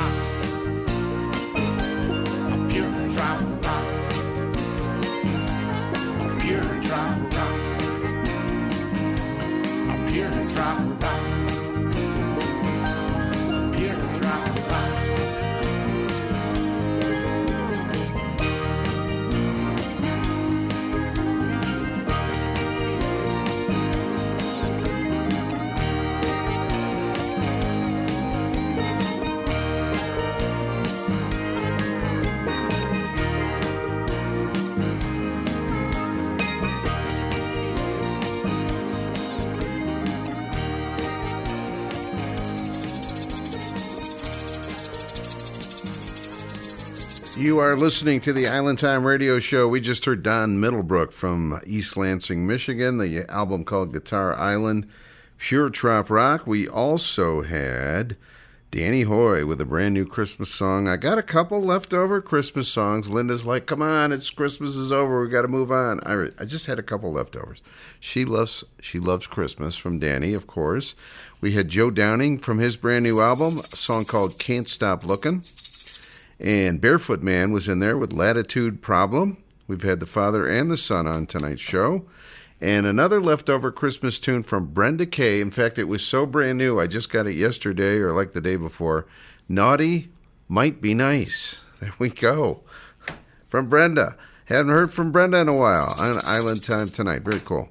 You are listening to the Island Time Radio Show. We just heard Don Middlebrook from East Lansing, Michigan, the album called Guitar Island, Pure Trop Rock. We also had Danny Hoy with a brand new Christmas song. I got a couple leftover Christmas songs. Linda's like, "Come on, it's Christmas is over. We got to move on." I, I just had a couple leftovers. She loves she loves Christmas from Danny, of course. We had Joe Downing from his brand new album, a song called "Can't Stop Looking." And Barefoot Man was in there with Latitude Problem. We've had the father and the son on tonight's show. And another leftover Christmas tune from Brenda Kay. In fact, it was so brand new, I just got it yesterday or like the day before. Naughty Might Be Nice. There we go. From Brenda. Hadn't heard from Brenda in a while on Island Time tonight. Very cool.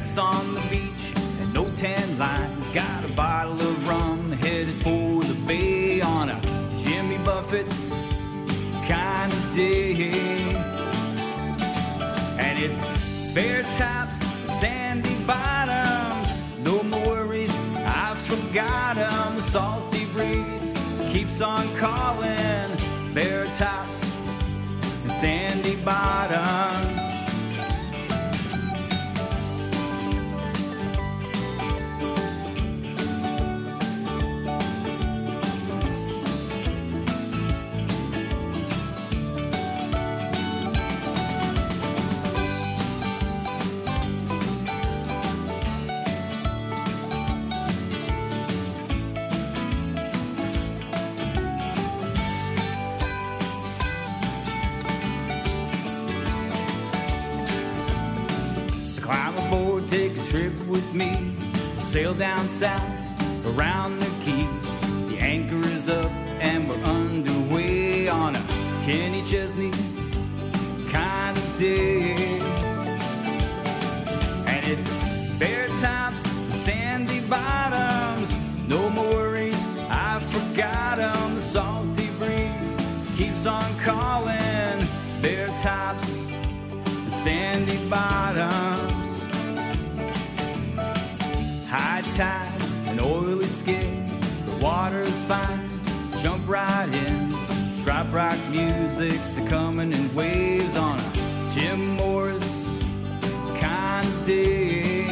Sex on the beach and no tan lines. Got a bottle of rum headed for the bay on a Jimmy Buffett kind of day. And it's bare tops, sandy bottoms. No more worries, I forgot 'em. The salty breeze keeps on calling. Bare tops and sandy bottoms. Trip with me. Sail down south, around the Keys. The anchor is up and we're underway on a Kenny Chesney kind of day. And it's bare tops, sandy bottoms. No more worries, I forgot 'em. The salty breeze keeps on calling. Bare tops, sandy bottoms. Right in. Trop rock music's a coming in waves on a Jim Morris kind of day.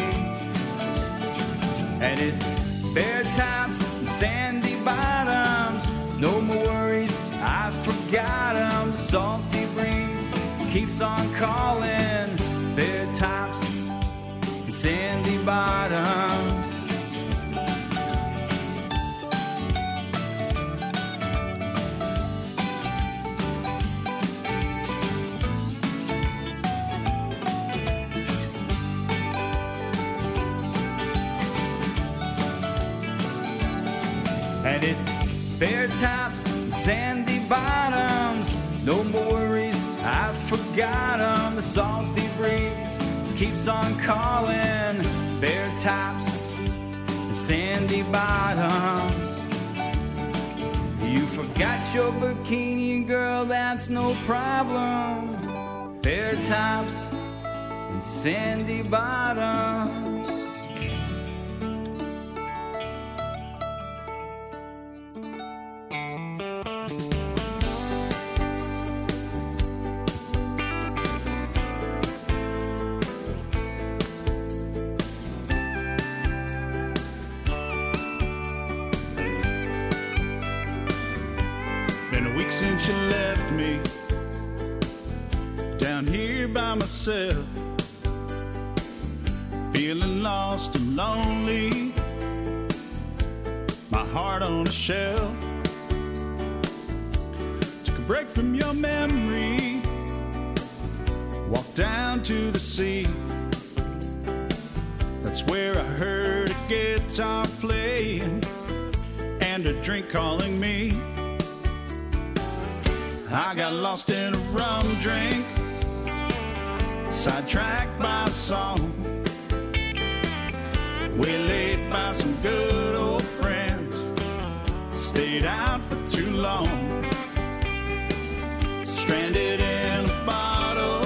And it's bare tops and sandy bottoms, no more worries, I forgot 'em. The salty breeze keeps on calling, bare tops and sandy bottoms. Bare tops, and sandy bottoms. No more worries, I forgot 'em. The salty breeze keeps on calling. Bare tops, and sandy bottoms. You forgot your bikini, girl, that's no problem. Bare tops and sandy bottoms. Myself, feeling lost and lonely. My heart on a shelf. Took a break from your memory, walked down to the sea. That's where I heard a guitar playing and a drink calling me. I got lost in a rum drink, sidetracked by a song. We laid by some good old friends, stayed out for too long. Stranded in a bottle,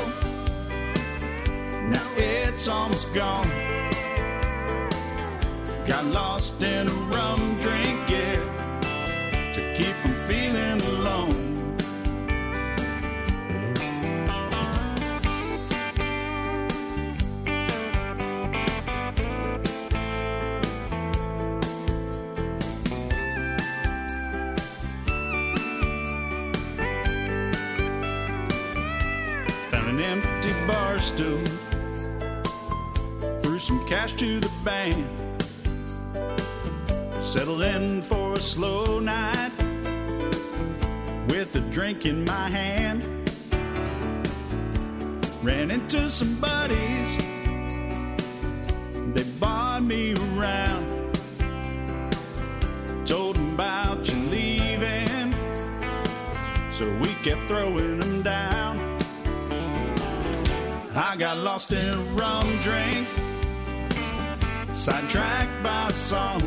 now it's almost gone. Got lost in a rum drink, yeah, to the bank. Settled in for a slow night with a drink in my hand. Ran into some buddies. They barred me around. Told them about you leaving. So we kept throwing them down. I got lost in a rum drink, sidetracked by a song.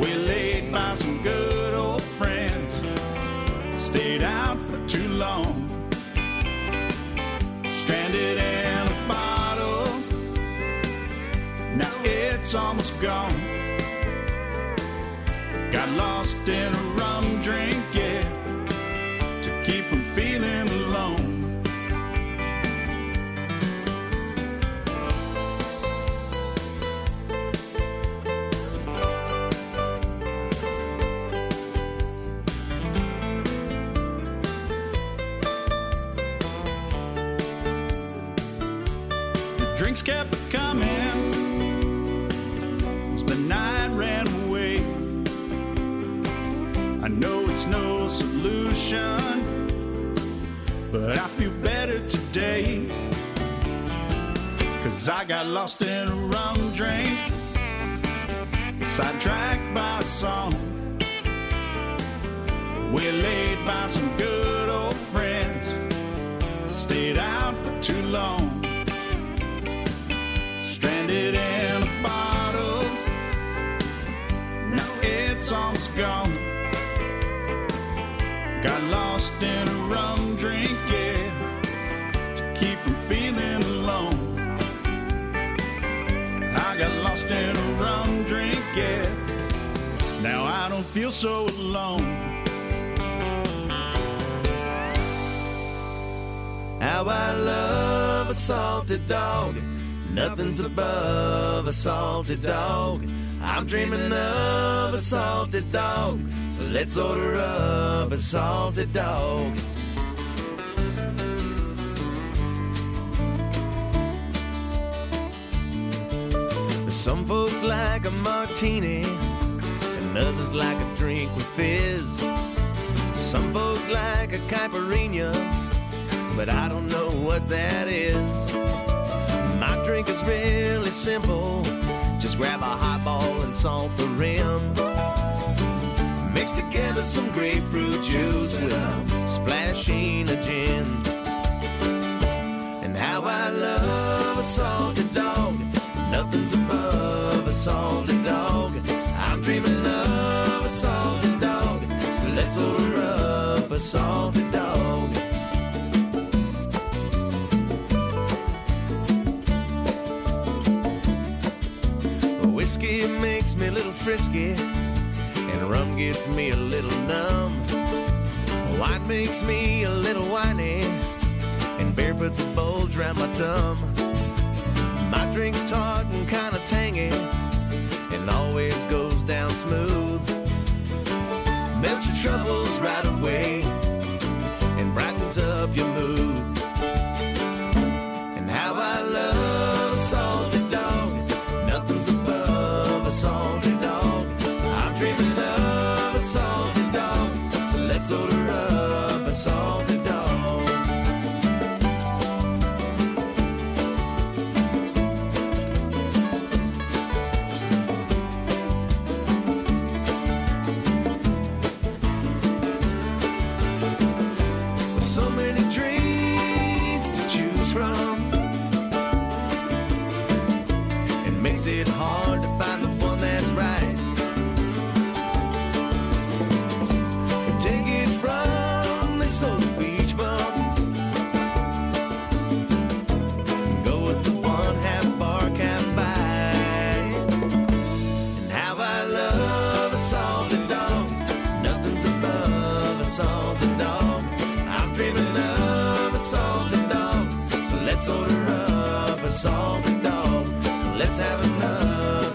We laid by some good old friends, stayed out for too long. Stranded in a bottle, now it's almost gone. Got lost but I feel better today. Cause I got lost in a rum drink, sidetracked by a song. We laid by some good old friends, stayed out for too long. Feel so alone. How I love a salted dog. Nothing's above a salted dog. I'm dreaming of a salted dog. So let's order up a salted dog. Some folks like a martini, others like a drink with fizz. Some folks like a caipirinha, but I don't know what that is. My drink is really simple. Just grab a highball and salt the rim. Mix together some grapefruit juice with a splashing of gin. And how I love a salted dog. Nothing's above a salted salted dog. Whiskey makes me a little frisky, and rum gets me a little numb. Wine makes me a little whiny, and beer puts a bulge round my tum. My drink's tart and kinda tangy, and always goes down smooth. Melts your troubles right away, and brightens up your mood. And how I love salted dog, nothing's above a salted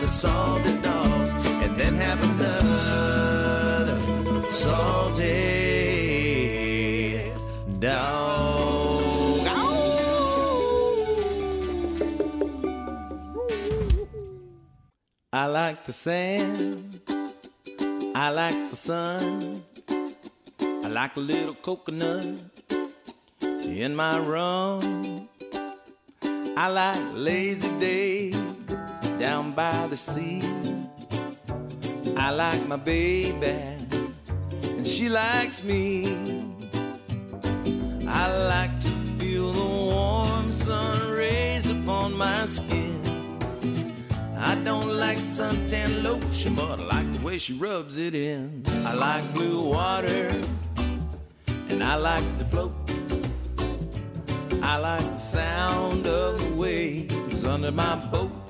another salted dog. And then have another salted dog. I like the sand. I like the sun. I like a little coconut in my rum. I like lazy days down by the sea. I like my baby, and she likes me. I like to feel the warm sun rays upon my skin. I don't like suntan lotion, but I like the way she rubs it in. I like blue water, and I like to float. I like the sound of the waves under my boat.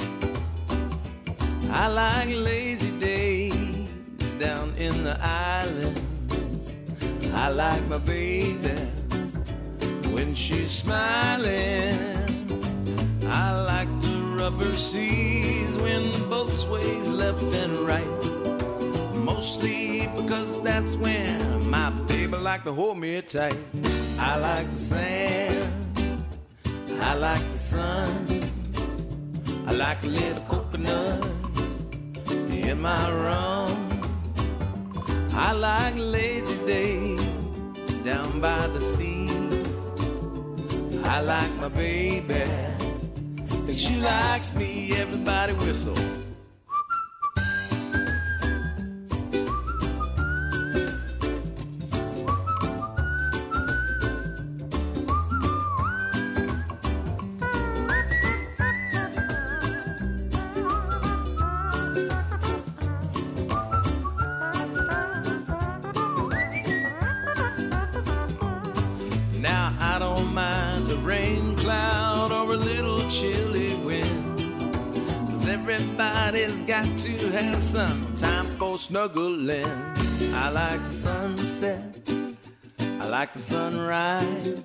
I like lazy days down in the islands. I like my baby when she's smiling. I like the rougher seas when the boat sways left and right. Mostly because that's when my baby like to hold me tight. I like the sand. I like the sun. I like a little coconut in my rum. I like lazy days down by the sea. I like my baby, and she likes me. Everybody whistle. Snuggling. I like the sunset. I like the sunrise.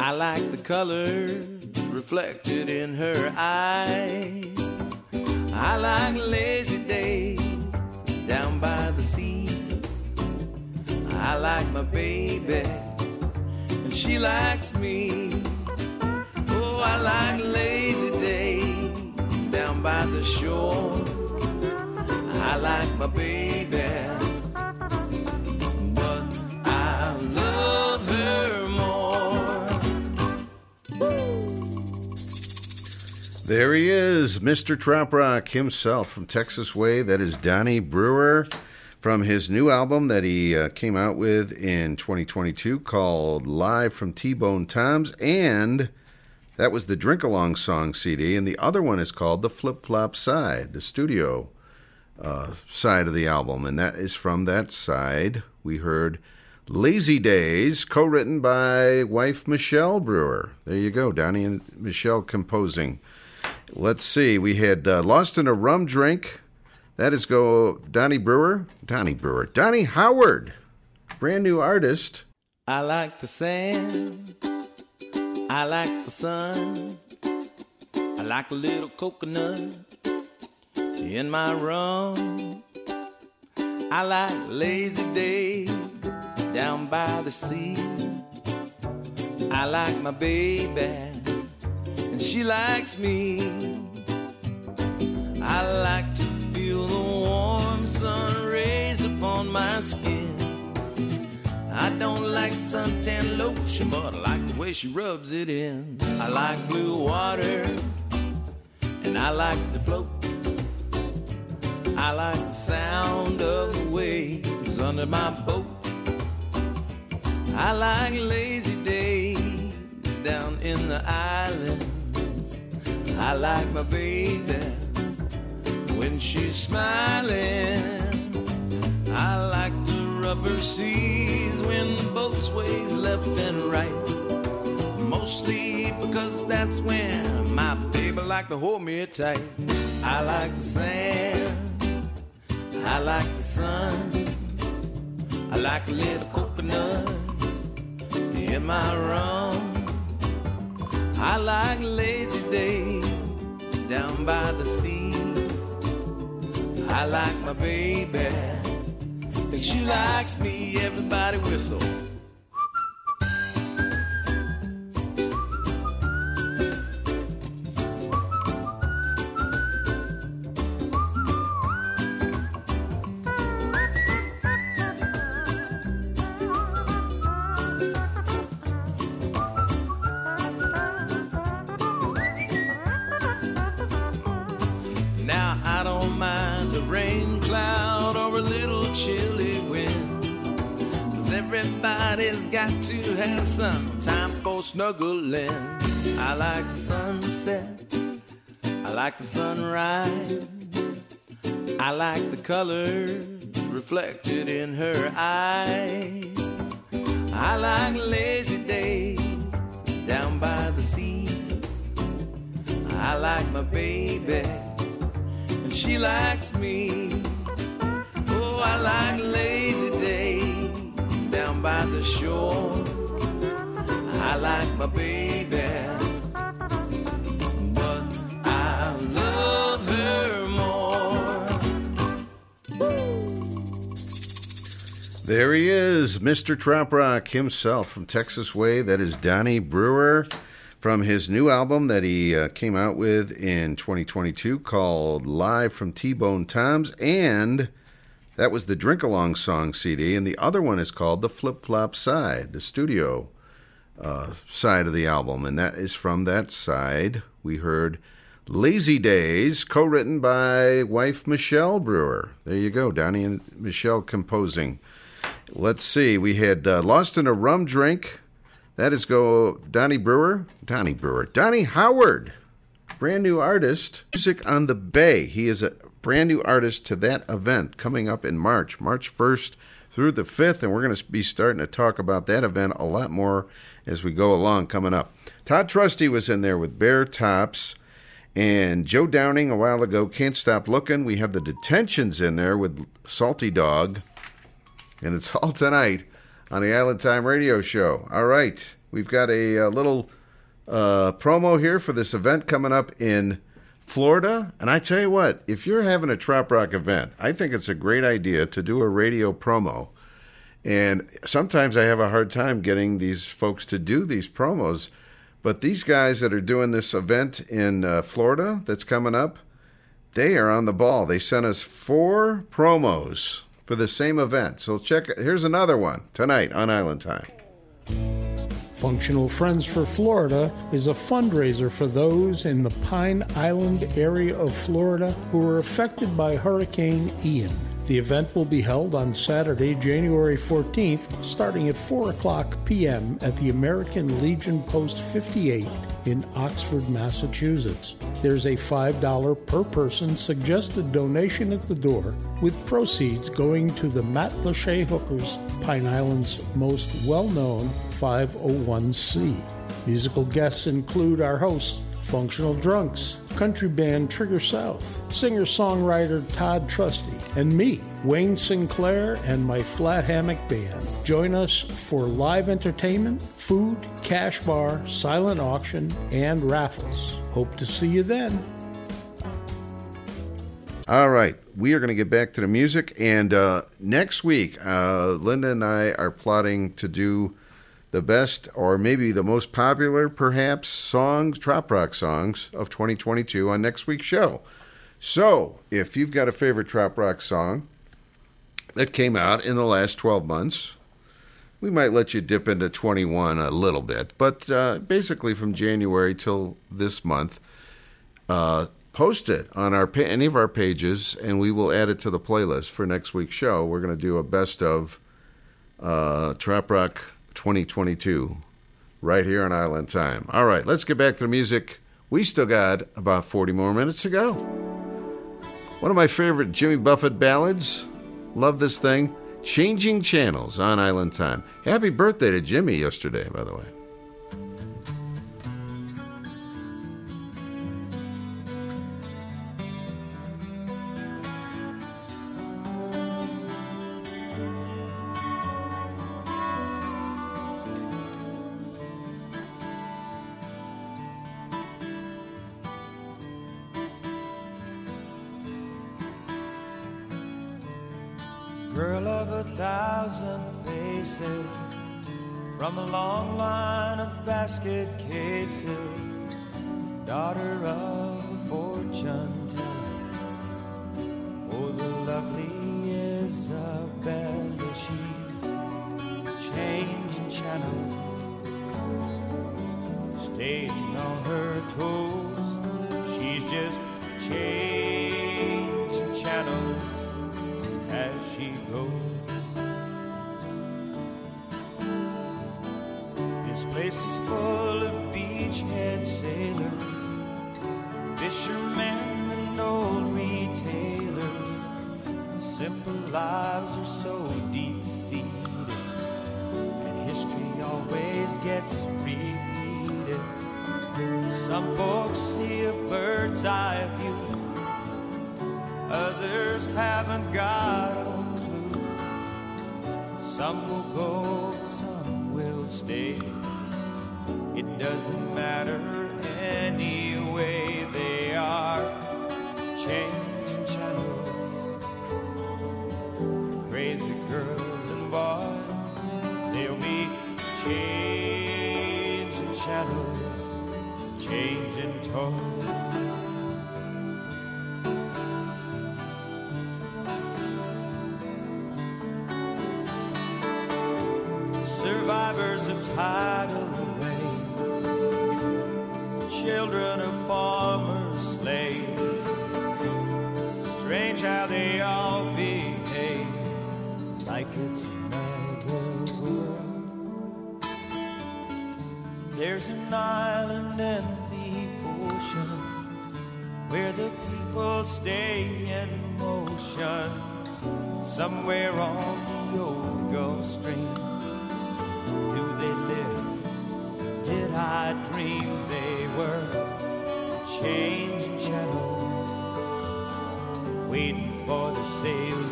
I like the colors reflected in her eyes. I like lazy days down by the sea. I like my baby, and she likes me. Oh, I like lazy days down by the shore. I like my baby, but I love her more. There he is, Mr. Trop Rock himself from Texas Way. That is Donny Brewer from his new album that he uh, came out with in 2022 called Live from T Bone Tom's. And that was the Drink Along Song CD. And the other one is called The Flip Flop Side, the studio uh, side of the album. And that is from that side. We heard Lazy Days, co written by wife Michelle Brewer. There you go, Donny and Michelle composing. Let's see. We had uh, Lost in a Rum Drink. That is go Donny Brewer. Donny Brewer. Donnie Howard. Brand new artist. I like the sand. I like the sun. I like a little coconut in my room. I like lazy days down by the sea. I like my baby, and she likes me. I like to feel the warm sun rays upon my skin. I don't like suntan lotion, but I like the way she rubs it in. I like blue water, and I like to float. I like the sound of the waves under my boat. I like lazy days down in the islands. I like my baby when she's smiling. I like the rougher seas when the boat sways left and right. Mostly because that's when my baby like to hold me tight. I like the sand. I like the sun. I like a little coconut in my rum. I like lazy days down by the sea. I like my baby, and she likes me. Everybody whistle. Snuggling. I like the sunset. I like the sunrise. I like the colors reflected in her eyes. I like lazy days down by the sea. I like my baby and she likes me. Oh, I like lazy days down by the shore. I like my baby, but I love her more. There he is, Mr. Trop Rock himself from Texas Way. That is Donny Brewer from his new album that he uh, came out with in 2022 called Live from T Bone Tom's. And that was the Drink Along Song CD. And the other one is called The Flip Flop Side, the studio uh, side of the album. And that is from that side. We heard Lazy Days, co written by wife Michelle Brewer. There you go, Donny and Michelle composing. Let's see, we had uh, Lost in a Rum Drink. That is go Donny Brewer, Donny Brewer, Donnie Howard, brand new artist. Music on the Bay. He is a brand new artist to that event coming up in March, March 1st through the 5th, and we're going to be starting to talk about that event a lot more as we go along coming up. Todd Trusty was in there with Bare Tops. And Joe Downing a while ago, Can't Stop Looking. We have the detentions in there with Salty Dog. And it's all tonight on the Island Time Radio Show. All right, we've got a, a little uh, promo here for this event coming up in Florida. And I tell you what, if you're having a Trop Rock event, I think it's a great idea to do a radio promo. And sometimes I have a hard time getting these folks to do these promos. But these guys that are doing this event in uh, Florida that's coming up, they are on the ball. They sent us four promos for the same event. So check. Here's another one tonight on Island Time. Functional Friends for Florida is a fundraiser for those in the Pine Island area of Florida who were affected by Hurricane Ian. The event will be held on Saturday, January 14th, starting at 4 o'clock p.m. at the American Legion Post 58 in Oxford, Massachusetts. There's a $5 per person suggested donation at the door, with proceeds going to the Matt Lachey Hookers, Pine Island's most well known 501c. Musical guests include our hosts, Functional Drunks, country band Trigger South, singer songwriter Todd Trusty, and me, Wayne Sinclair, and my Flat Hammock Band. Join us for live entertainment, food, cash bar, silent auction, and raffles. Hope to see you then. All right, we are going to get back to the music, and uh, next week, uh, Linda and I are plotting to do the best, or maybe the most popular, perhaps, songs, trop rock songs of 2022 on next week's show. So, if you've got a favorite trop rock song that came out in the last 12 months, we might let you dip into 21 a little bit, but uh, basically from January till this month, uh, post it on our pa- any of our pages, and we will add it to the playlist for next week's show. We're going to do a best of uh, Trop Rock 2022 right here on Island Time. All right, let's get back to the music. We still got about 40 more minutes to go. One of my favorite Jimmy Buffett ballads. Love this thing. Changing Channels on Island Time. Happy birthday to Jimmy yesterday, by the way. From a long line of basket cases, daughter of a fortune teller. Oh, the lovely Isabella, she's changing channels, staying on her toes. She's just changing channels as she goes. This place is full of beachhead sailors, fishermen and old retailers. Simple lives are so deep seated, and history always gets repeated. Some folks see a bird's eye view. Others haven't got a clue. Some will go, some will stay. Doesn't matter anyway, they are changing channels. Crazy girls and boys, they'll be changing channels, changing tones.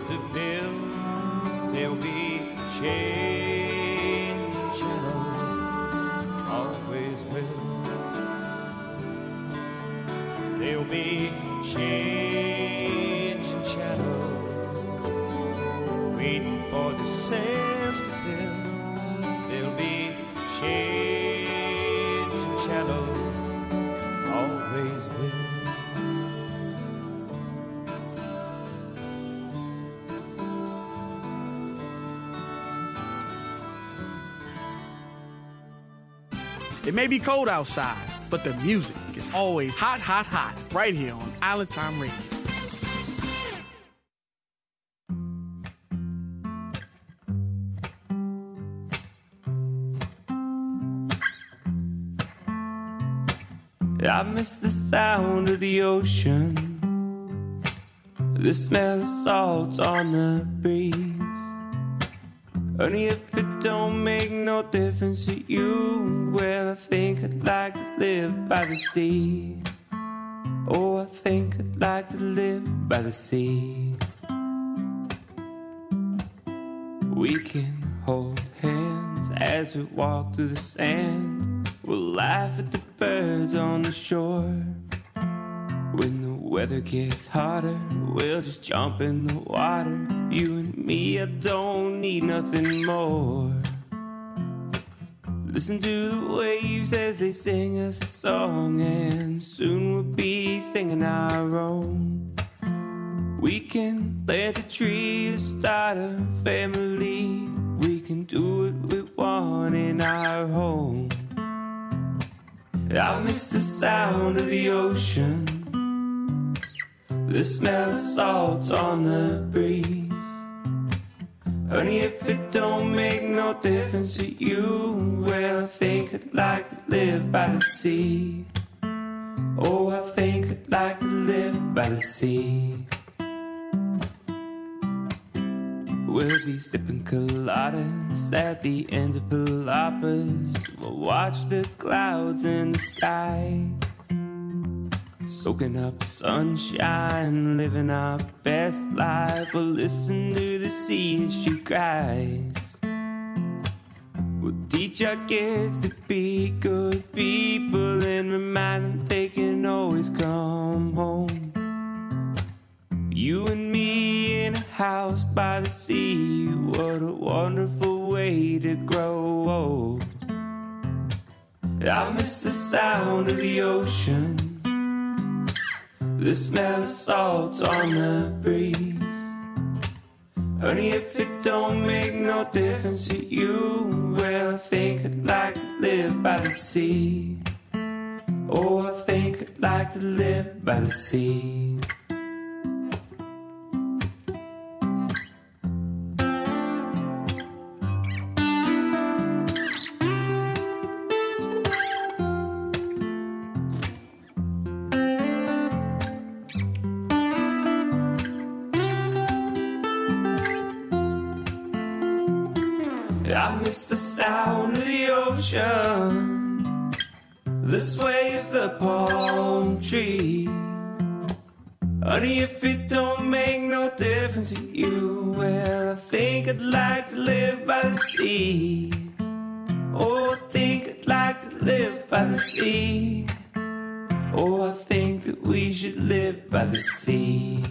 To fill? May be cold outside, but the music is always hot, hot, hot right here on Island Time Radio. I miss the sound of the ocean, the smell of salt on the breeze. Only if it don't make no difference to you, sea. Oh, I think I'd like to live by the sea. We can hold hands as we walk through the sand. We'll laugh at the birds on the shore. When the weather gets hotter, we'll just jump in the water. You and me, I don't need nothing more. Listen to the waves as they sing us a song, and soon we'll be singing our own. We can plant a tree, start a family. We can do what we want in our home. I miss the sound of the ocean, the smell of salt on the breeze. Honey, if it don't make no difference to you, well, I think I'd like to live by the sea. Oh, I think I'd like to live by the sea. We'll be sipping coladas at the ends of palapas. We'll watch the clouds in the sky. Soaking up sunshine, living our best life. We'll listen to the sea as she cries. We'll teach our kids to be good people and remind them they can always come home. You and me in a house by the sea. What a wonderful way to grow old. I miss the sound of the ocean, the smell of salt on the breeze. Honey, if it don't make no difference to you, well, I think I'd like to live by the sea. Oh, I think I'd like to live by the sea. I miss the sound of the ocean, the sway of the palm tree. Honey, if it don't make no difference to you, well, I think I'd like to live by the sea. Oh, I think I'd like to live by the sea. Oh, I think that we should live by the sea.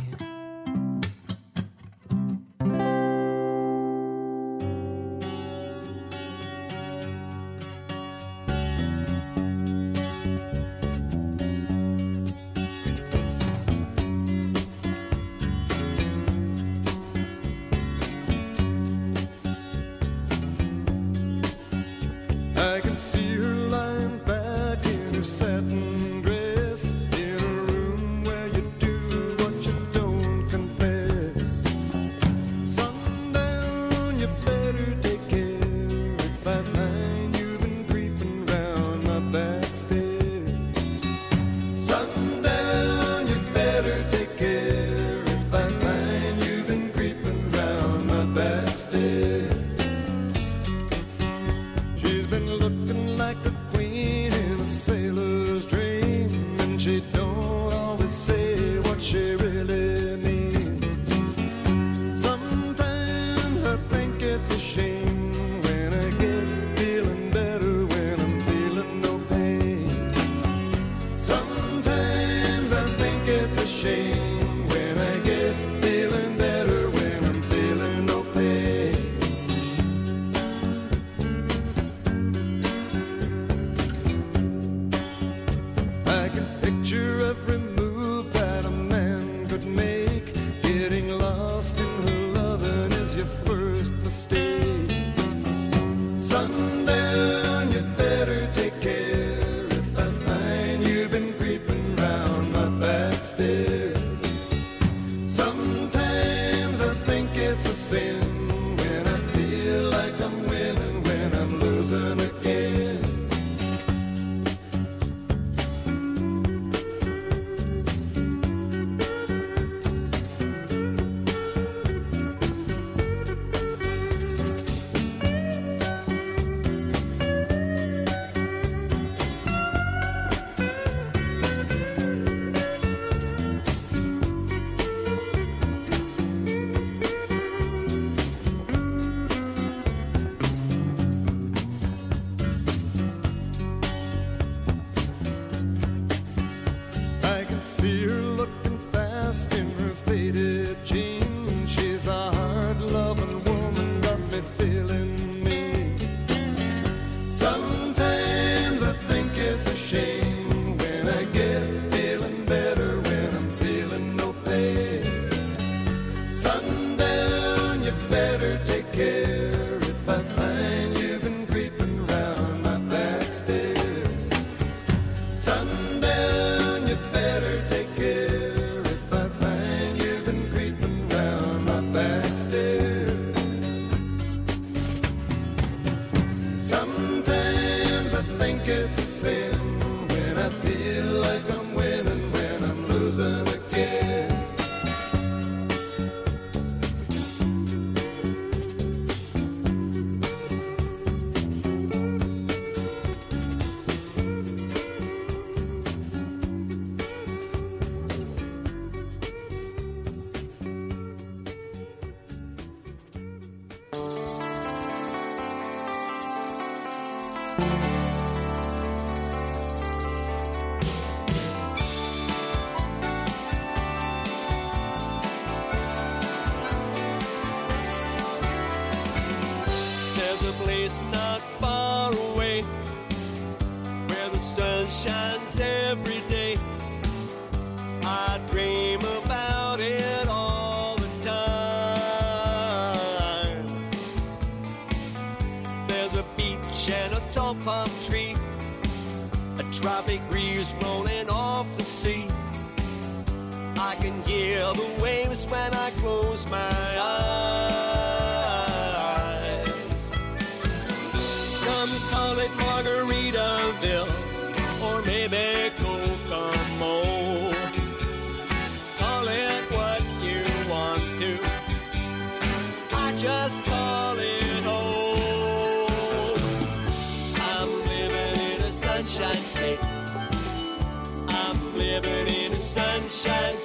Living in a sunshine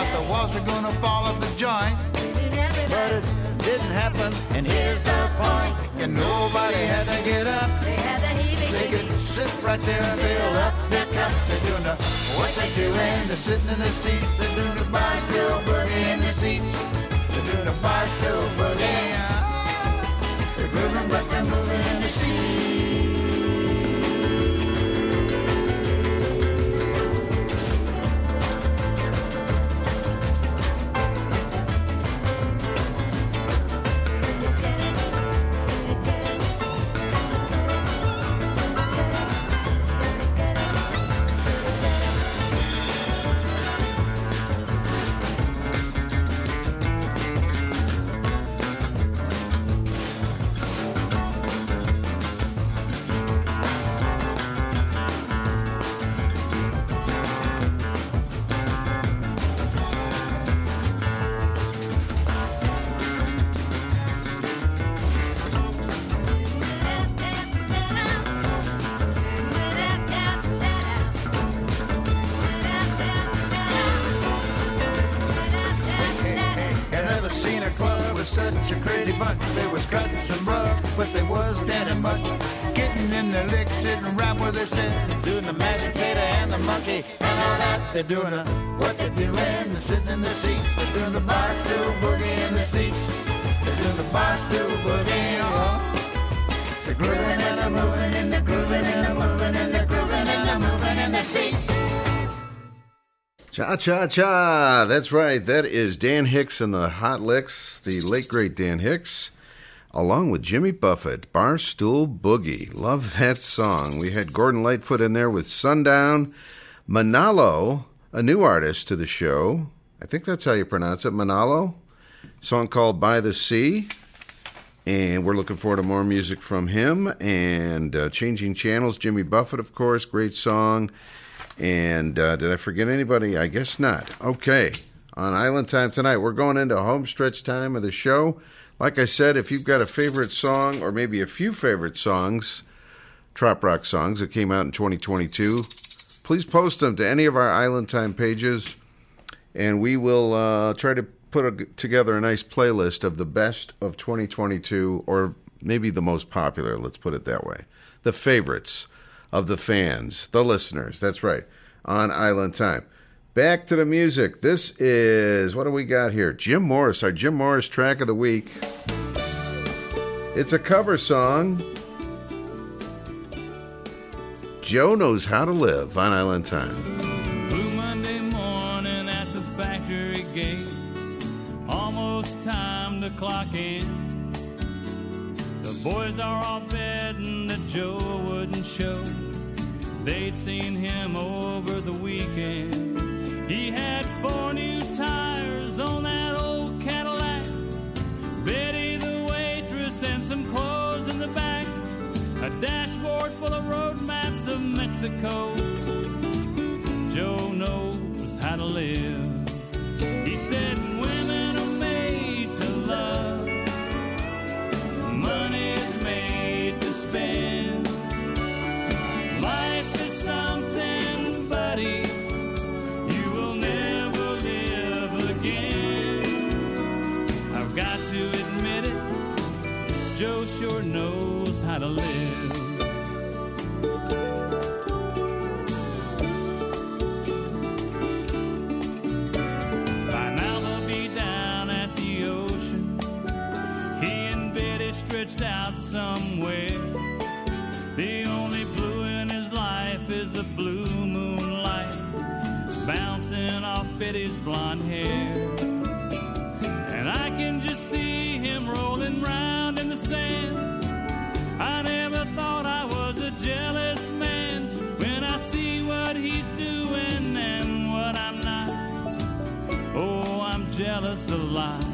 Thought the walls were gonna fall off the joint. But it didn't happen, and here's the point. And nobody had to get up. They could sit right there and fill up their cup. They're doing the, what they're doing. They're sitting in their seats. They're doing the bar stool boogie in their seats. They're doing the bar stool boogie. They're grooving, but they're moving in the seats. Cha cha cha. That's right. That is Dan Hicks and the Hot Licks, the late great Dan Hicks, along with Jimmy Buffett, Barstool Boogie. Love that song. We had Gordon Lightfoot in there with Sundown. Manalo, a new artist to the show. I think that's how you pronounce it. Manalo. Song called By the Sea. And we're looking forward to more music from him. And uh, Changing Channels, Jimmy Buffett, of course. Great song. And uh, did I forget anybody? I guess not. Okay. On Island Time tonight, we're going into home stretch time of the show. Like I said, if you've got a favorite song or maybe a few favorite songs, trop rock songs that came out in 2022, please post them to any of our Island Time pages, and we will uh, try to put a, together a nice playlist of the best of 2022, or maybe the most popular. Let's put it that way. The favorites of the fans, the listeners. That's right. On Island Time. Back to the music. This is what do we got here? Jim Morris, our Jim Morris track of the week. It's a cover song. Joe knows how to live on Island Time. Blue Monday morning at the factory gate. Almost time to clock in. The boys are all betting that Joe wouldn't show. They'd seen him over the weekend. He had four new tires on that old Cadillac. Betty the waitress and some clothes in the back. A dashboard full of road maps of Mexico. Joe knows how to live. He said women are made to love. money is made to spend. sure knows how to live. By now they'll be down at the ocean. He and Betty stretched out somewhere. The Betty's blonde hair. And I can just see him rolling round in the sand. I never thought I was a jealous man when I see what he's doing and what I'm not. Oh, I'm jealous a lot.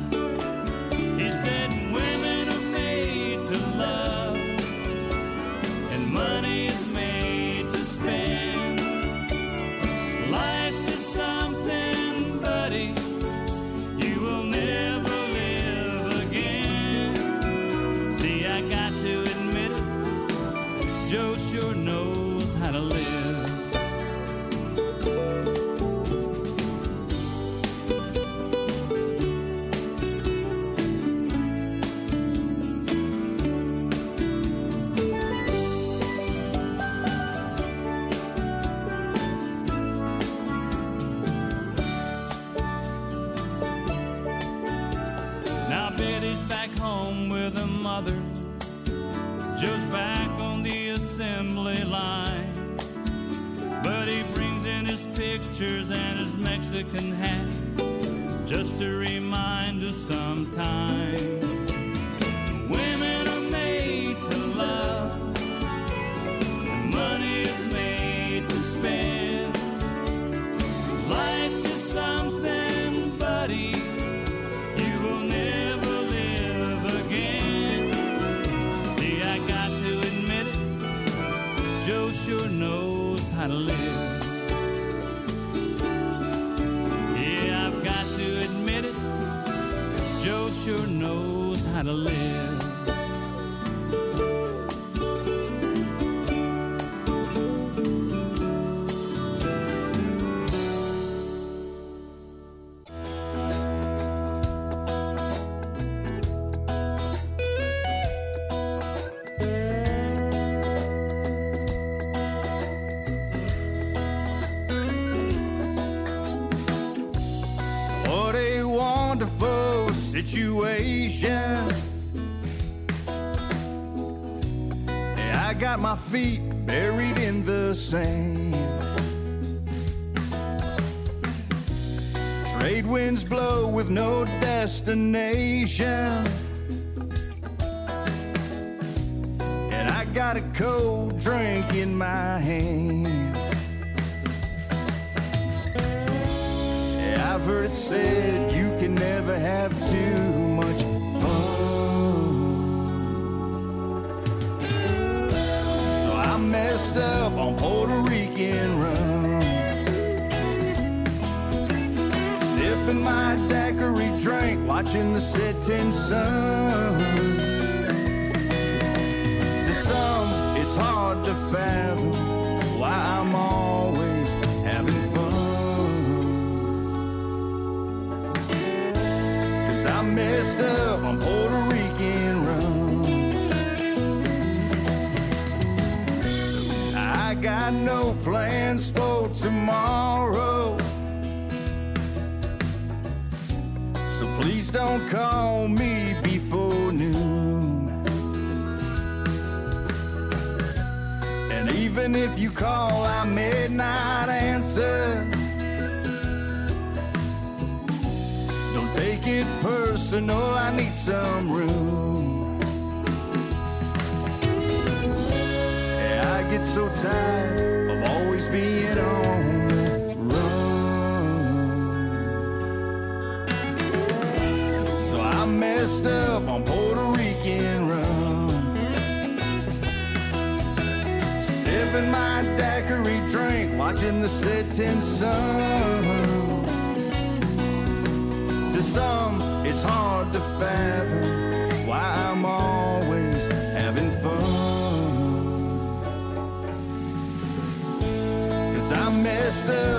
situation. I got my feet buried in the sand. Trade winds blow with no destination. some room. Yeah, I get so tired of always being on the run. So I messed up on Puerto Rican rum. Sipping my daiquiri drink, watching the setting sun. To some it's hard to fathom why I'm always having fun. Cause I messed up.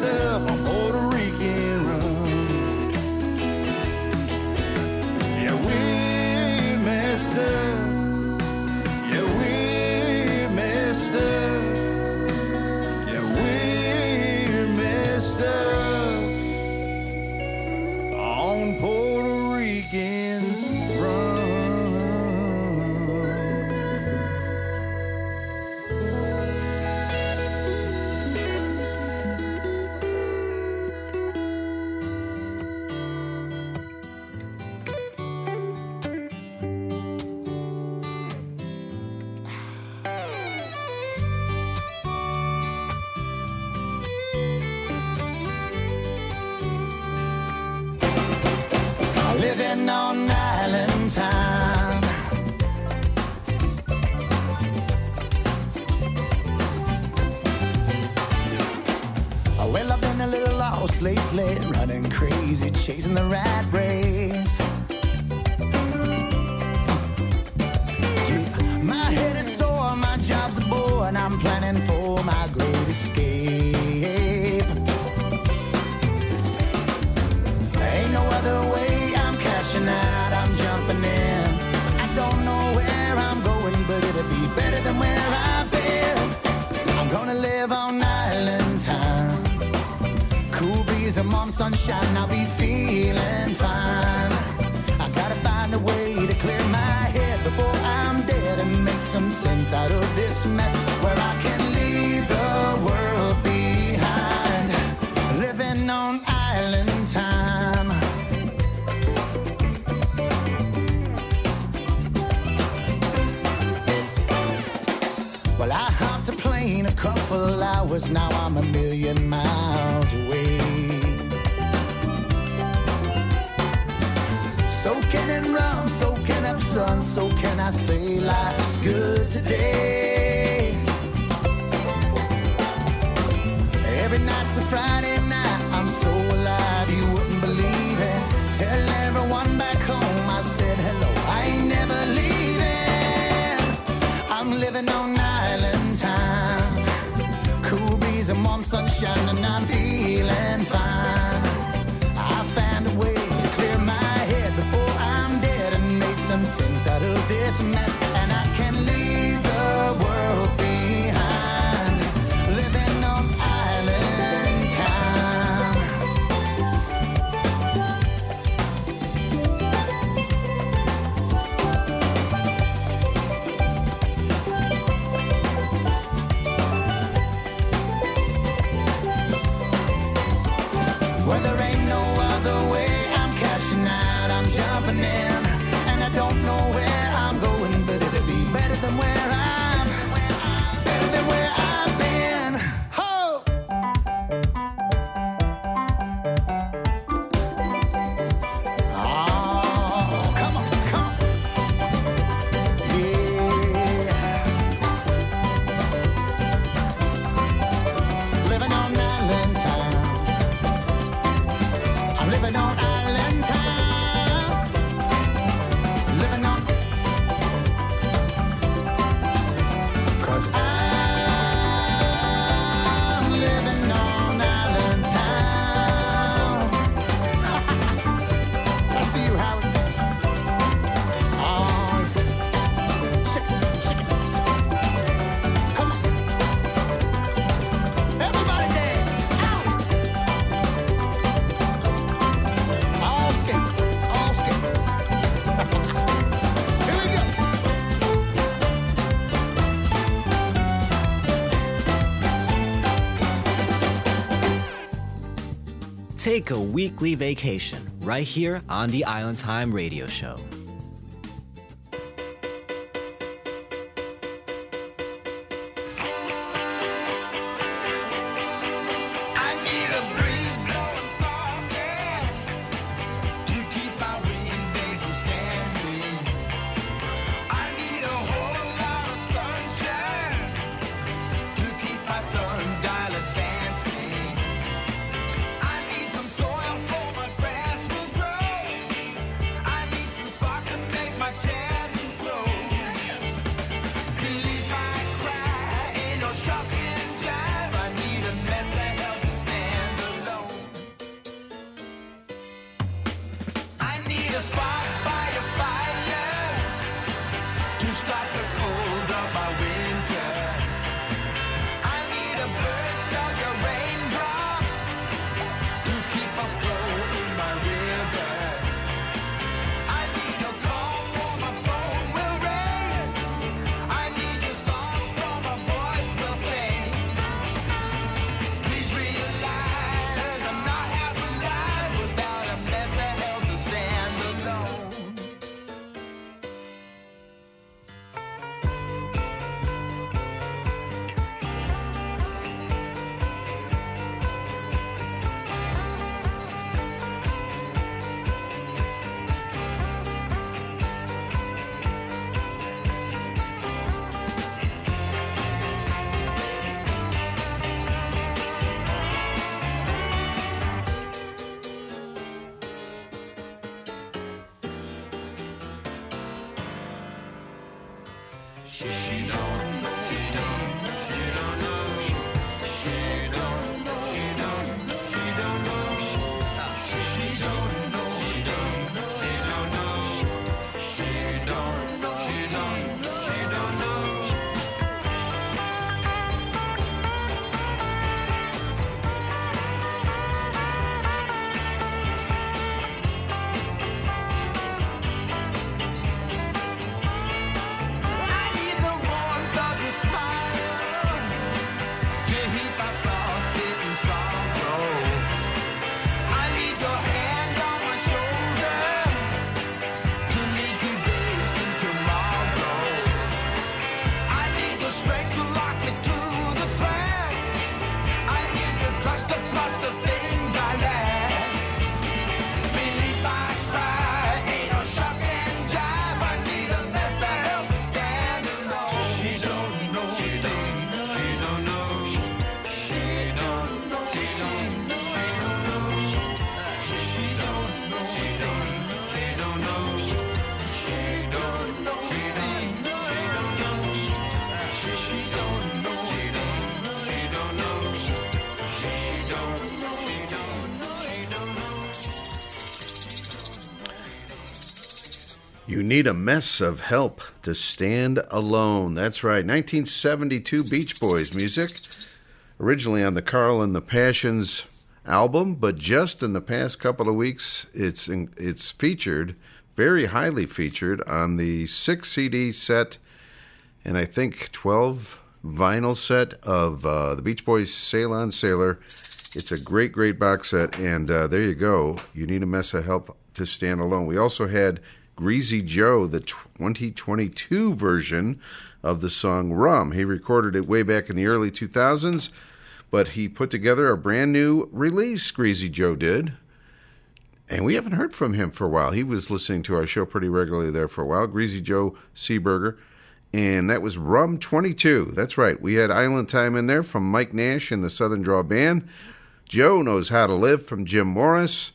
We're Take a weekly vacation right here on the Island Time Radio Show. Need a mess of help to stand alone. That's right. 1972 Beach Boys music. Originally on the Carl and the Passions album, but just in the past couple of weeks, it's in, it's featured, very highly featured, on the six CD set and I think 12 vinyl set of uh, the Beach Boys Sail on Sailor. It's a great, great box set, and uh, there you go. You need a mess of help to stand alone. We also had Greasy Joe, the 2022 version of the song Rum. He recorded it way back in the early 2000s, but he put together a brand new release, Greasy Joe did. And we haven't heard from him for a while. He was listening to our show pretty regularly there for a while. Greasy Joe Seaburger. And that was Rum 22. That's right. We had Island Time in there from Mike Nash and the Southern Draw Band. Joe Knows How to Live from Jim Morris.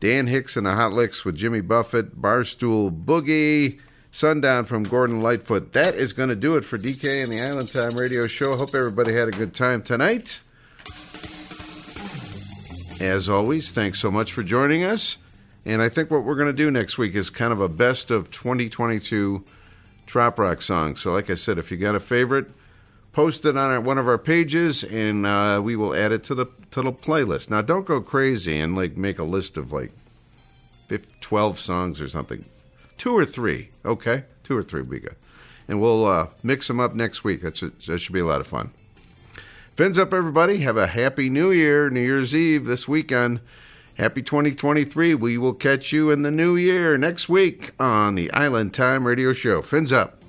Dan Hicks and the Hot Licks with Jimmy Buffett. Barstool Boogie. Sundown from Gordon Lightfoot. That is going to do it for DK and the Island Time Radio Show. Hope everybody had a good time tonight. As always, thanks so much for joining us. And I think what we're going to do next week is kind of a best of 2022 trop Rock song. So, like I said, if you got a favorite, post it on our, one of our pages, and uh, we will add it to the to the playlist. Now, don't go crazy and like make a list of like 15, 12 songs or something. Two or three, okay? Two or three we got, and we'll uh, mix them up next week. That should, that should be a lot of fun. Fins up, everybody. Have a happy New Year, New Year's Eve this weekend. Happy 2023. We will catch you in the new year next week on the Island Time Radio Show. Fins up.